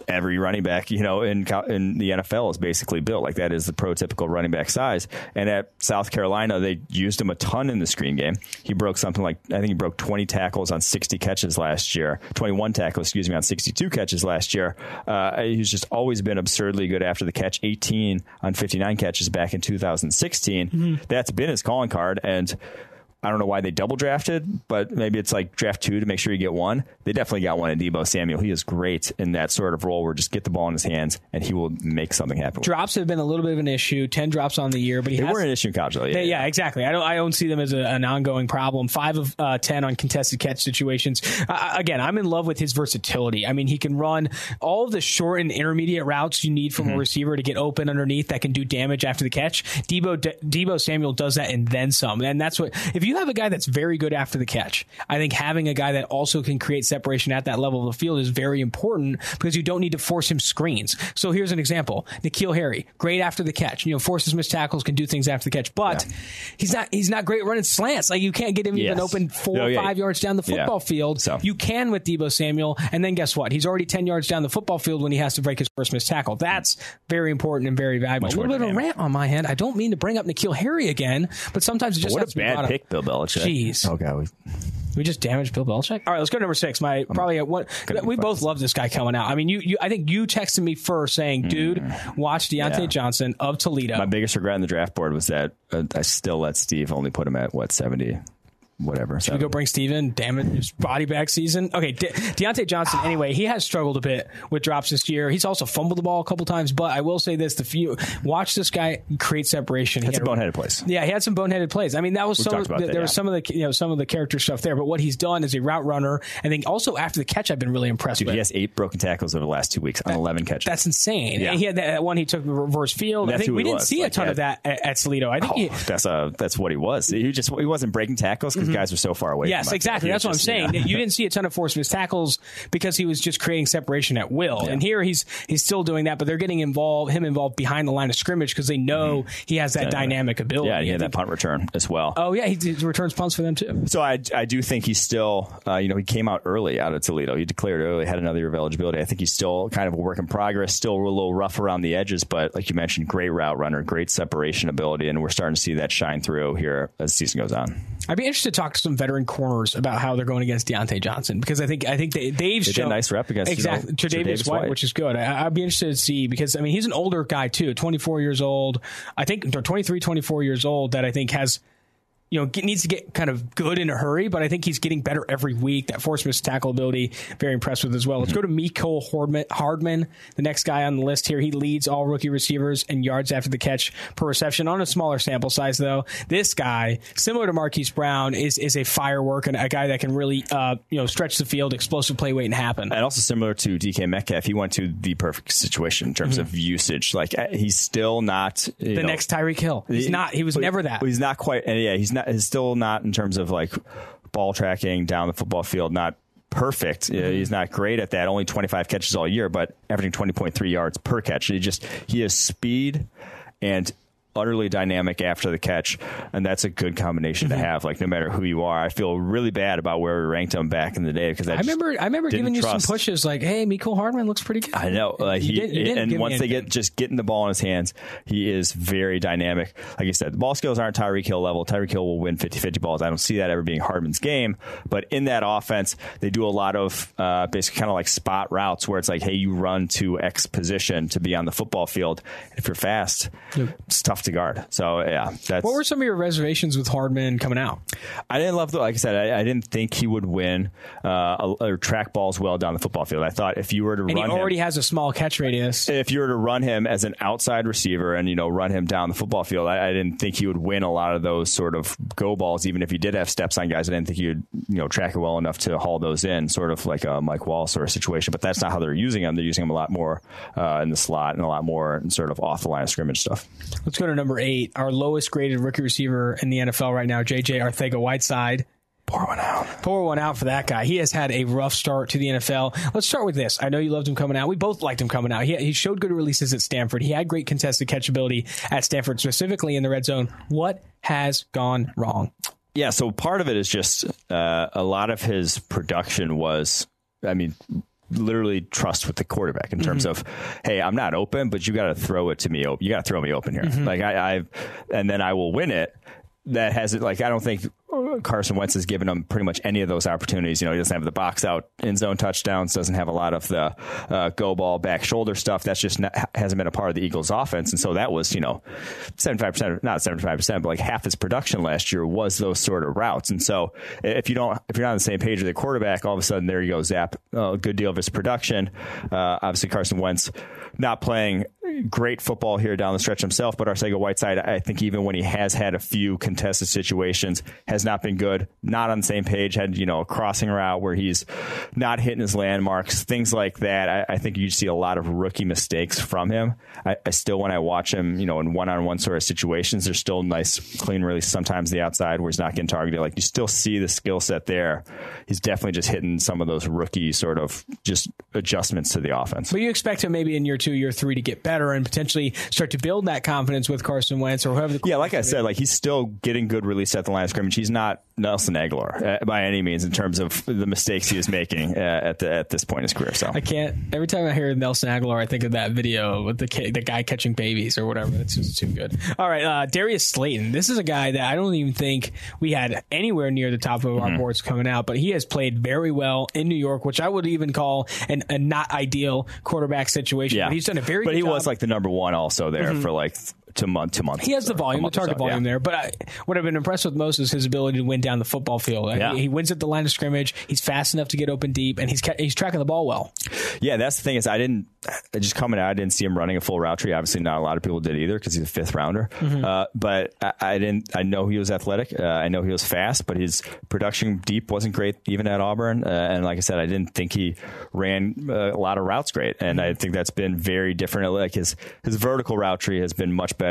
every running back, you know, in in the NFL is basically built like that is the prototypical running back size. And at South Carolina, they used him a ton in the screen game. He broke something like I think he broke 20 tackles on 60 catches last year, 21 tackles, excuse me, on 62 catches last year. Uh, he's just always been absurdly good after the catch, 18 on 59 catches back in 2016. That's been his calling card and. I don't know why they double drafted, but maybe it's like draft two to make sure you get one. They definitely got one in Deebo Samuel. He is great in that sort of role where just get the ball in his hands and he will make something happen. Drops have been a little bit of an issue. Ten drops on the year, but he They has, were an issue in college, though. Yeah, Yeah, yeah, exactly. I don't, I don't see them as a, an ongoing problem. Five of uh, ten on contested catch situations. Uh, again, I'm in love with his versatility. I mean, he can run all the short and intermediate routes you need from a receiver to get open underneath that can do damage after the catch. Deebo Deebo Samuel does that and then some, and that's what if you you have a guy that's very good after the catch, I think having a guy that also can create separation at that level of the field is very important because you don't need to force him screens. So here's an example: N'Keal Harry, great after the catch. You know, forces missed tackles, can do things after the catch, but yeah. he's not he's not great running slants. Like you can't get him yes. even open four or five yards down the football yeah. field. So. You can with Deebo Samuel, and then guess what? He's already ten yards down the football field when he has to break his first missed tackle. That's very important and very valuable. Much a little bit of a rant on my hand. I don't mean to bring up N'Keal Harry again, but sometimes it just what has a bad pick, Bill Belichick. Jeez. Okay. We, we just damaged Bill Belichick. All right, let's go to number six. My probably what we both love this guy coming out. I mean, you, you I think you texted me first saying, "Dude, mm. watch Diontae yeah. Johnson of Toledo." My biggest regret in the draft board was that uh, I still let Steve only put him at what seventy whatever. Should we go bring Steven? Damn it, his body back season. Okay, De- Diontae Johnson. Anyway, he has struggled a bit with drops this year. He's also fumbled the ball a couple times. But I will say this: the few watch this guy create separation. That's a boneheaded plays. Yeah, he had some boneheaded plays. I mean, that was We've some. Of, that, there yeah. was some of the you know some of the character stuff there. But what he's done is a route runner. I think also after the catch, I've been really impressed. Dude, with. he has eight broken tackles over the last two weeks on that, eleven catches. That's insane. Yeah. And he had that one. He took reverse field. I think we didn't was. see like, a ton of that at, at Toledo. I think oh, he, that's a that's what he was. He just he wasn't breaking tackles because mm-hmm. Guys were so far away. Yes, exactly. That's what I'm saying. You didn't see a ton of force missed tackles because he was just creating separation at will. Yeah. And here he's he's still doing that, but they're getting involved him involved behind the line of scrimmage because they know mm-hmm. he has that dynamic ability. Yeah, he had that punt return as well. Oh yeah, he, he, returns punts for them too. So I I do think he's still uh, you know he came out early out of Toledo. He declared early, had another year of eligibility. I think he's still kind of a work in progress, still a little rough around the edges, but like you mentioned, great route runner, great separation ability, and we're starting to see that shine through here as the season goes on. I'd be interested talk to some veteran corners about how they're going against Diontae Johnson because I think I think they, they've they shown a nice rep against exactly you know, Tre'Davious White, White, which is good. I, would be interested to see because I mean he's an older guy too, 24 years old. I think or 23, 24 years old that I think has you know, needs to get kind of good in a hurry, but I think he's getting better every week. That force miss tackle ability, very impressed with as well. Let's go to Mecole Hardman, the next guy on the list here. He leads all rookie receivers in yards after the catch per reception on a smaller sample size, though. This guy, similar to Marquise Brown, is is a firework and a guy that can really, uh, you know, stretch the field, explosive play waiting happen. And also similar to DK Metcalf, he went to the perfect situation in terms mm-hmm. of usage. Like uh, he's still not the know, next Tyreek Hill. He's he, not. He was never that. He's not quite. Yeah, he's not is still not in terms of like ball tracking down the football field, not perfect. Mm-hmm. He's not great at that. Only 25 catches all year, but averaging 20.3 yards per catch. He just he has speed and utterly dynamic after the catch, and that's a good combination mm-hmm. to have. Like no matter who you are, I feel really bad about where we ranked him back in the day because I, I, remember I remember giving you some pushes like, "Hey, Mecole Hardman looks pretty good." I know, like he didn't and once they get just getting the ball in his hands, he is very dynamic. Like you said, the ball skills aren't Tyreek Hill level. Tyreek Hill will win 50-50 balls. I don't see that ever being Hardman's game, but in that offense, they do a lot of uh, basically kind of like spot routes where it's like, "Hey, you run to X position to be on the football field. If you're fast, yep. it's tough to guard." So yeah. what were some of your reservations with Hardman coming out? I didn't love the, like I said, I, I didn't think he would win uh, or track balls well down the football field. I thought if you were to and run he already him, has a small catch radius. If you were to run him as an outside receiver and you know run him down the football field, I, I didn't think he would win a lot of those sort of go balls. Even if he did have steps on guys, I didn't think he would you know track it well enough to haul those in, sort of like a Mike Wall sort of situation. But that's not how they're using him. They're using him a lot more uh, in the slot and a lot more in sort of off the line of scrimmage stuff. Let's go to number eight, our lowest graded rookie receiver in the NFL right now, JJ Arcega-Whiteside. Pour one out. Pour one out for that guy. He has had a rough start to the NFL. Let's start with this. I know you loved him coming out. We both liked him coming out. He, he showed good releases at Stanford. He had great contested catchability at Stanford, specifically in the red zone. What has gone wrong? Yeah, so part of it is just uh, a lot of his production was, I mean, literally trust with the quarterback in terms mm-hmm. of, hey, I'm not open, but you got to throw it to me. You got to throw me open here. Mm-hmm. Like I, I, and then I will win it. That has it. Like I don't think Carson Wentz has given him pretty much any of those opportunities. You know, he doesn't have the box out in zone touchdowns, doesn't have a lot of the uh, go ball back shoulder stuff. That's just not, hasn't been a part of the Eagles' offense. And so that was, you know, 75%, not 75%, but like half his production last year was those sort of routes. And so if you don't, if you're not on the same page with the quarterback, all of a sudden there you go, zap, a good deal of his production. Uh, obviously, Carson Wentz not playing great football here down the stretch himself, but Arcega Whiteside, I think even when he has had a few contested situations, has not been good. Not on the same page. Had you know a crossing route where he's not hitting his landmarks, things like that. I, I think you see a lot of rookie mistakes from him. I, I still, when I watch him, you know, in one-on-one sort of situations, there's still nice clean release. Sometimes the outside where he's not getting targeted. Like you still see the skill set there. He's definitely just hitting some of those rookie sort of just adjustments to the offense. But you expect him maybe in year two, year three to get better and potentially start to build that confidence with Carson Wentz or whoever. The yeah, like I said, like he's still getting good release at the line of scrimmage. He's not Nelson Agholor uh, by any means in terms of the mistakes he is making uh, at the at this point in his career. So I can't. Every time I hear Nelson Agholor, I think of that video with the kid, the guy catching babies or whatever. It's just too good. All right, uh, Darius Slayton. This is a guy that I don't even think we had anywhere near the top of our mm-hmm. boards coming out, but he has played very well in New York, which I would even call an, a not ideal quarterback situation. Yeah, but he's done a very. But he job. was like the number one also there mm-hmm. for like to month to month. He has the volume, the target volume yeah. there. But I, what I've been impressed with most is his ability to win down the football field. Yeah. He, he, wins at the line of scrimmage. He's fast enough to get open deep, and he's he's tracking the ball well. Yeah, that's the thing is I didn't just coming out. I didn't see him running a full route tree. Obviously, not a lot of people did either because he's a fifth rounder. Mm-hmm. Uh, but I, I, didn't. I know he was athletic. Uh, I know he was fast, but his production deep wasn't great even at Auburn. Uh, and like I said, I didn't think he ran uh, a lot of routes great. And mm-hmm. I think that's been very different. Like his his vertical route tree has been much better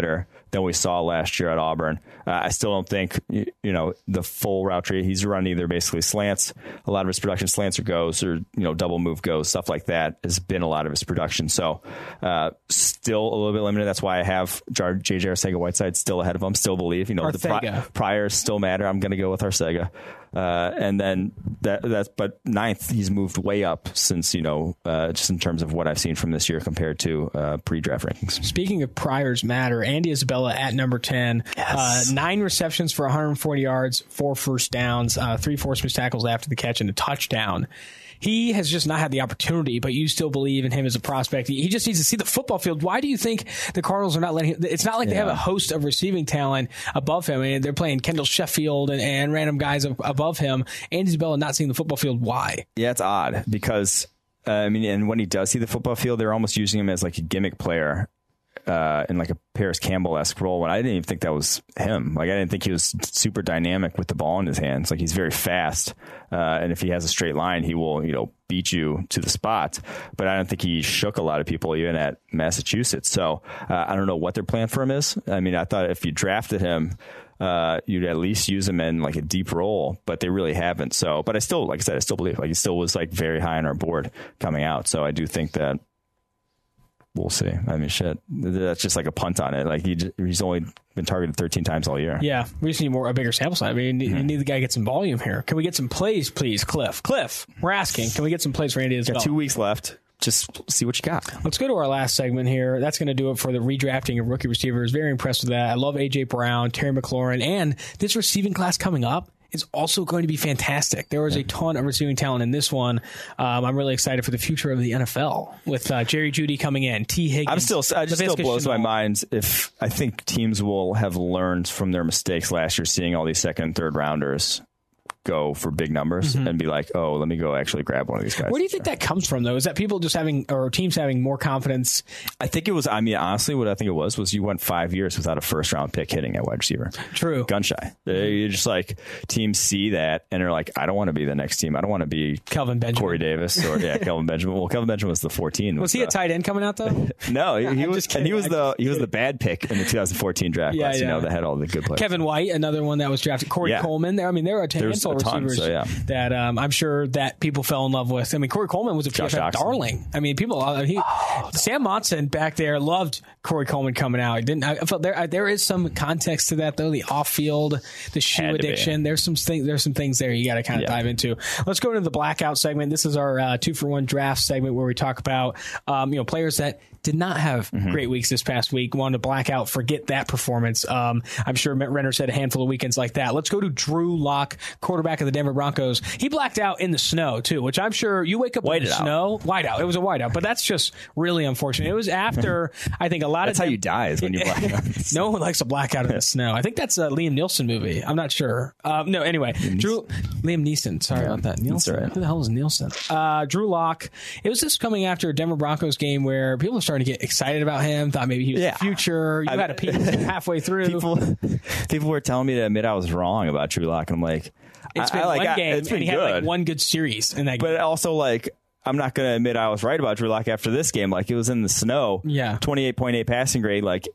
than we saw last year at Auburn. Uh, I still don't think you know the full route tree. He's run either basically slants. A lot of his production slants or goes or you know double move goes stuff like that has been a lot of his production. So uh, still a little bit limited. That's why I have JJ Arcega Whiteside still ahead of him. Still believe you know Arcega. the pri- priors still matter. I'm going to go with Arcega. Uh, and then that that's but ninth he's moved way up since you know uh, just in terms of what I've seen from this year compared to uh, pre-draft rankings. Speaking of priors matter, Andy Isabella at number ten, yes. Uh, nine receptions for 140 yards, four first downs, uh, three forced missed tackles after the catch, and a touchdown he has just not had the opportunity, but you still believe in him as a prospect. He just needs to see the football field. Why do you think the Cardinals are not letting him? It's not like yeah. they have a host of receiving talent above him. I mean, they're playing Kendall Sheffield and, and random guys above him. Andy Isabella not seeing the football field. Why? Yeah, it's odd because uh, I mean, and when he does see the football field, they're almost using him as like a gimmick player uh, in like a Parris Campbell esque role when I didn't even think that was him. Like I didn't think he was super dynamic with the ball in his hands. Like he's very fast, uh, and if he has a straight line, he will you know beat you to the spot. But I don't think he shook a lot of people even at Massachusetts. So uh, I don't know what their plan for him is. I mean, I thought if you drafted him. Uh, you'd at least use him in like a deep role, but they really haven't. So, but I still, like I said, I still believe like he still was like very high on our board coming out. So I do think that we'll see. I mean, shit, that's just like a punt on it. Like he he's only been targeted 13 times all year. Yeah, we just need more a bigger sample size. I mean, mm-hmm. you need the guy to get some volume here. Can we get some plays, please, Kliff? Kliff, we're asking. Can we get some plays for Andy as Got well? Two weeks left. Just see what you got. Let's go to our last segment here. That's going to do it for the redrafting of rookie receivers. Very impressed with that. I love AJ Brown, Terry McLaurin, and this receiving class coming up is also going to be fantastic. There was a ton of receiving talent in this one. Um, I'm really excited for the future of the NFL with uh, Jerry Jeudy coming in, Tee Higgins. I'm still, I just still blows my mind if I think teams will have learned from their mistakes last year, seeing all these second and third rounders go for big numbers mm-hmm. and be like, oh, let me go actually grab one of these guys. Where do you think that comes from, though? Is that people just having, or teams having more confidence? I think it was, I mean, honestly, what I think it was, was you went five years without a first round pick hitting at wide receiver. True. Gun shy. You're just like, teams see that and they're like, I don't want to be the next team. I don't want to be Kelvin Benjamin. Corey Davis or, yeah, Kelvin Benjamin. Well, Kelvin Benjamin was the 14. Was he the, a tight end coming out, though? no, he, he was, and he was the, he was the bad pick in the 2014 draft yeah, class, yeah. you know, that had all the good players. Kevin White, another one that was drafted. Corey yeah. Coleman. There, I mean, there are a handful receivers. So, yeah that um, I'm sure that people fell in love with. I mean, Corey Coleman was a PFF darling. I mean, people. Uh, he, oh, Sam Monson back there loved Corey Coleman coming out. I didn't. I felt there. There is some context to that though. The off field, the shoe addiction. There's some things. There's some things there you got to kind of yeah. dive into. Let's go into the blackout segment. This is our uh, two for one draft segment where we talk about um, you know players that did not have mm-hmm. great weeks this past week. Wanted to blackout, forget that performance. Um, I'm sure Renner said a handful of weekends like that. Let's go to Drew Lock, quarterback quarterback of the Denver Broncos. He blacked out in the snow too, which I'm sure you wake up White in the out. snow. Whiteout. It was a whiteout, but that's just really unfortunate. It was after I think a lot That's of how you die is when you black out. no one likes a blackout in the snow. I think that's a Liam Nielsen movie. I'm not sure. Um, no, anyway, Drew Liam Neeson. Sorry about that. Nielsen. right. Who the hell is Nielsen? Uh, Drew Lock. It was just coming after a Denver Broncos game where people were starting to get excited about him. Thought maybe he was Yeah. the future. You I- had a piece halfway through. people people were telling me to admit I was wrong about Drew Lock, and I'm like, it's been I like one I- game, It's been and he good, had like one good series in that game. but also like. I'm not going to admit I was right about Drew Lock after this game. Like it was in the snow. Yeah. 28.8 passing grade. Like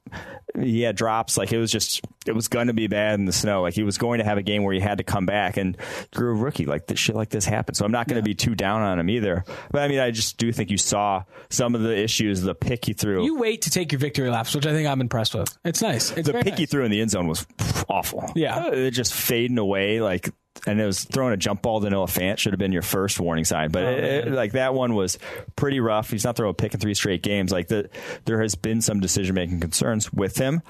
he had drops. Like it was just, it was going to be bad in the snow. Like he was going to have a game where he had to come back and Drew a rookie. Like this shit like this happened. So I'm not going to be too down on him either. But I mean, I just do think you saw some of the issues, the pick he threw. you wait to take your victory laps, which I think I'm impressed with. It's nice. It's the pick he threw in the end zone was awful. Yeah. It just fading away like. And it was throwing a jump ball to Noah Fant should have been your first warning sign, but Oh, it, it- like that one was pretty rough. He's not throwing a pick in three straight games. Like the, there has been some decision making concerns with him.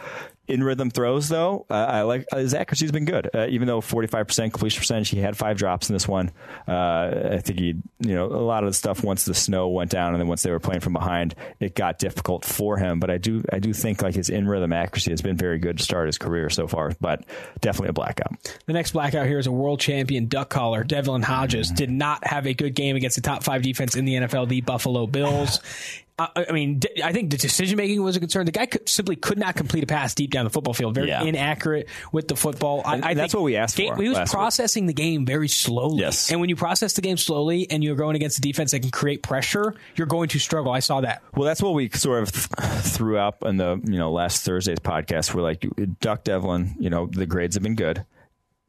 In rhythm throws, though, uh, I like his accuracy's been good. Uh, even though forty five percent completion percentage, he had five drops in this one. Uh, I think he, you know, a lot of the stuff once the snow went down and then once they were playing from behind, it got difficult for him. But I do, I do think like his in rhythm accuracy has been very good to start his career so far. But definitely a blackout. The next blackout here is a world champion duck caller, Devlin Hodges. Did not have a good game against the top five defense in the NFL, the Buffalo Bills. I I mean, d- I think the decision making was a concern. The guy could, simply could not complete a pass deep down the football field. Very Yeah. inaccurate with the football. I, I that's what we asked game- for He was last week. processing the game very slowly. Yes. And when you process the game slowly and you're going against a defense that can create pressure, you're going to struggle. I saw that. Well, that's what we sort of th- threw up in the you know last Thursday's podcast. We're like, Duck Devlin, you know, the grades have been good.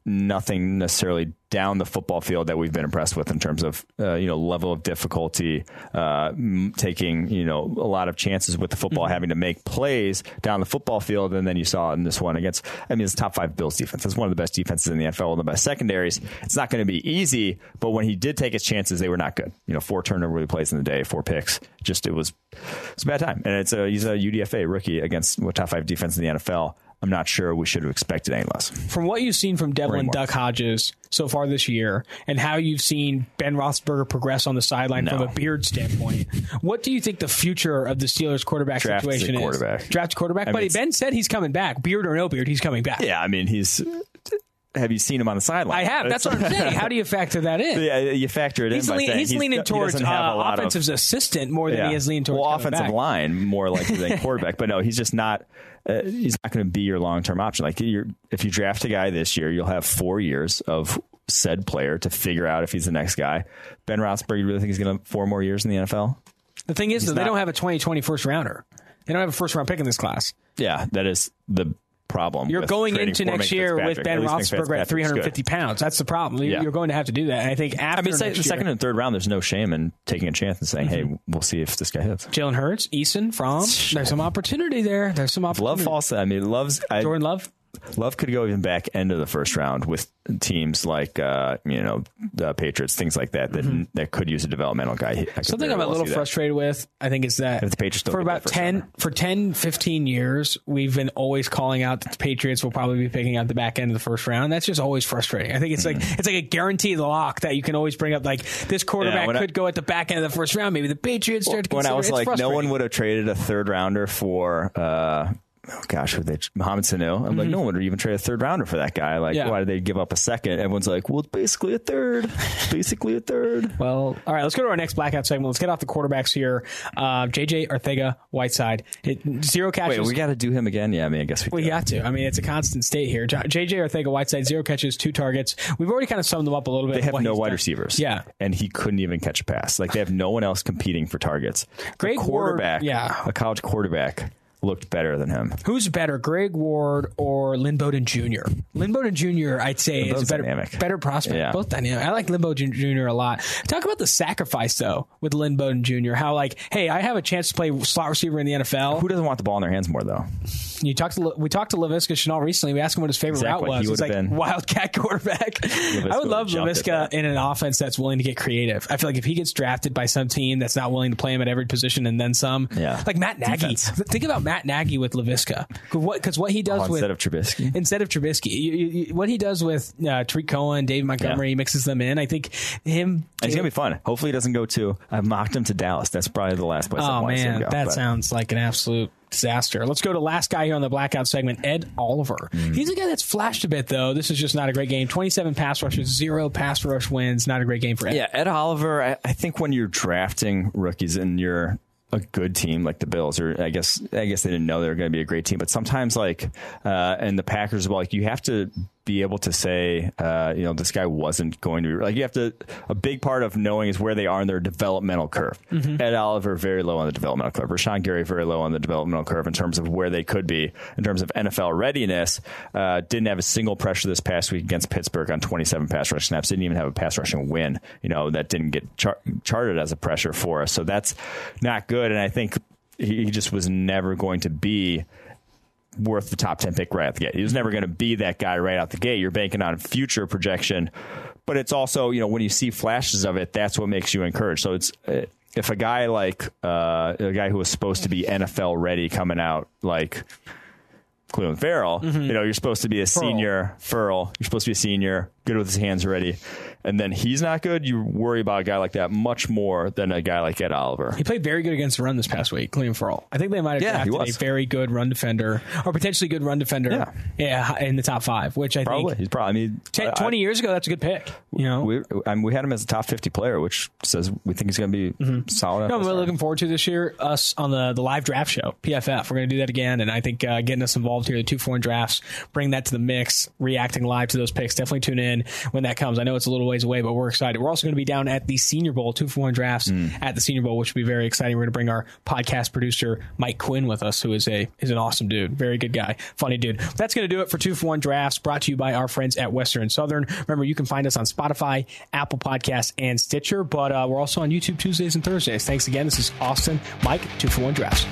Nothing necessarily down the football field that we've been impressed with in terms of uh, you know level of difficulty, uh, m- taking you know a lot of chances with the football, having to make plays down the football field, and then you saw in this one against. I mean, it's top five Bills defense. It's one of the best defenses in the NFL, one of the best secondaries. It's not going to be easy, but when he did take his chances, they were not good. You know, four turnover plays in the day, four picks. Just it was it's a bad time, and it's a he's a UDFA rookie against what top five defense in the NFL. I'm not sure we should have expected any less. From what you've seen from Devlin. Duck Hodges so far this year, and how you've seen Ben Roethlisberger progress on the sideline No. from a beard standpoint, what do you think the future of the Steelers quarterback Draft situation quarterback. is? Draft quarterback. I mean, but it's- Ben said he's coming back, beard or no beard, he's coming back. Yeah, I mean he's. Have you seen him on the sideline? I have. That's what I'm saying. How do you factor that in? Yeah, you factor it He's, in by he's he's- leaning towards have uh, a lot of- offensive assistant more than Yeah. he is leaning towards well, offensive back. line more likely than quarterback. But no, he's just not. Uh, he's not going to be your long term option. Like you're, if you draft a guy this year, you'll have four years of said player to figure out if he's the next guy. Ben Roethlisberger, you really think he's going to four more years in the NFL? The thing is, though, they don't have a 2020 first rounder. They don't have a first round pick in this class. Yeah, that is the problem. You're going into next year with Ben Roethlisberger at Fitzpatrick's good. 350 pounds. That's the problem. You- Yeah. You're going to have to do that. And I think after I mean, the second and third round, there's no shame in taking a chance and saying, mm-hmm. "Hey, we'll see if this guy hits." Jalen Hurts, Eason, Fromm. There's some opportunity there. There's some opportunity. Love falls. I mean, loves. I, Jordan Love. Love could go even back end of the first round with teams like uh, you know the Patriots, things like that that that could use a developmental guy. Something I'm a little that. frustrated with, I think, is that If the Patriots for about 10 rounder. for 10, 15 years, we've been always calling out that the Patriots will probably be picking out the back end of the first round. That's just always frustrating. I think it's like it's like a guaranteed lock that you can always bring up. Like this quarterback I- could go at the back end of the first round. Maybe the Patriots start to When I was. Like, no one would have traded a third rounder for. Uh, Oh gosh, who they Mohamed Sanu? I'm like, no one would even trade a third rounder for that guy. Like, Mm-hmm. Yeah. why did they give up a second? Everyone's like, well, it's basically a third. Basically a third. Well, all right, let's go to our next blackout segment. Let's get off the quarterbacks here. Uh, JJ Arcega, Whiteside, it, zero catches. Wait, we got to do him again? Yeah, I mean, I guess we. We do. got to. I mean, it's a constant state here. JJ Arcega, Whiteside, zero catches, two targets. We've already kind of summed them up a little bit. They have no wide done. receivers. Yeah. And he couldn't even catch a pass. Like they have no one else competing for targets. Great a quarterback, yeah. a college quarterback looked better than him. Who's better, Greg Ward or Lynn Bowden Jr.? Lynn Bowden Jr. I'd say is better, dynamic. better prospect. Yeah. Both dynamic. I like Lynn Bowden Jr. a lot. Talk about the sacrifice though with Lynn Bowden Jr. How like, hey, I have a chance to play slot receiver in the NFL. Who doesn't want the ball in their hands more though? You talked to we talked to Laviska Shenault recently. We asked him what his favorite Exactly. route was. He He's like been- wildcat quarterback. I would love Laviska in an offense that's willing to get creative. I feel like if he gets drafted by some team that's not willing to play him at every position and then some, Yeah. like Matt Nagy. Defense. Think about Matt Nagy with Laviska. What because what he does Oh, with instead of Trubisky. instead of Trubisky, you, you, what he does with uh, Tarik Cohen, David Montgomery, Yeah. he mixes them in. I think him. It's gonna be fun. Hopefully, he doesn't go to. I've mocked him to Dallas. That's probably the last place. I Oh to man, go, that but- sounds like an absolute disaster. Let's go to last guy here on the blackout segment, Ed Oliver. Mm. He's a guy that's flashed a bit though. This is just not a great game. Twenty-seven pass rushes, zero pass rush wins. Not a great game for Ed. Yeah, Ed Oliver. I, I think when you're drafting rookies and you're a good team like the Bills, or I guess I guess they didn't know they were going to be a great team, but sometimes like uh, and the Packers, well, like you have to be able to say, uh, you know, this guy wasn't going to be like you have to. A big part of knowing is where they are in their developmental curve. Ed Oliver very low on the developmental curve. Rashan Gary very low on the developmental curve in terms of where they could be in terms of NFL readiness. Uh, didn't have a single pressure this past week against Pittsburgh on 27 pass rush snaps. Didn't even have a pass rushing win. You know that didn't get char- charted as a pressure for us. So that's not good. And I think he just was never going to be worth the top 10 pick right out the gate. He was never going to be that guy right out the gate. You're banking on future projection, but it's also, you know, when you see flashes of it, that's what makes you encouraged. So it's, uh, if a guy like, uh, a guy who was supposed to be NFL ready coming out, like, Clelin Ferrell, you know, you're supposed to be a senior, Ferrell, you're supposed to be a senior, good with his hands ready, and then he's not good, you worry about a guy like that much more than a guy like Ed Oliver. He played very good against the run this past week, Cleveland all. I think they might have Yeah, drafted a very good run defender, or potentially good run defender, Yeah. yeah, in the top five. Which I Probably. think He's probably, I mean, 10, I- 20 years ago, that's a good pick. You know, we I mean, we had him as a top 50 player, which says we think he's going to be solid. No, I'm really looking forward to this year. Us on the, the live draft show, PFF. We're going to do that again, and I think uh, getting us involved here, the two foreign drafts, bring that to the mix, reacting live to those picks. Definitely tune in when that comes. I know it's a little ways away, but we're excited. We're also going to be down at the Senior Bowl, two for one drafts at the Senior Bowl, which will be very exciting. We're going to bring our podcast producer Mike Quinn with us, who is a is an awesome dude, very good guy, funny dude. That's going to do it for two for one drafts, brought to you by our friends at Western and Southern. Remember, you can find us on Spotify, Apple Podcasts, and Stitcher, but uh, we're also on YouTube Tuesdays and Thursdays. Thanks again. This is Austin, Mike, two for one drafts.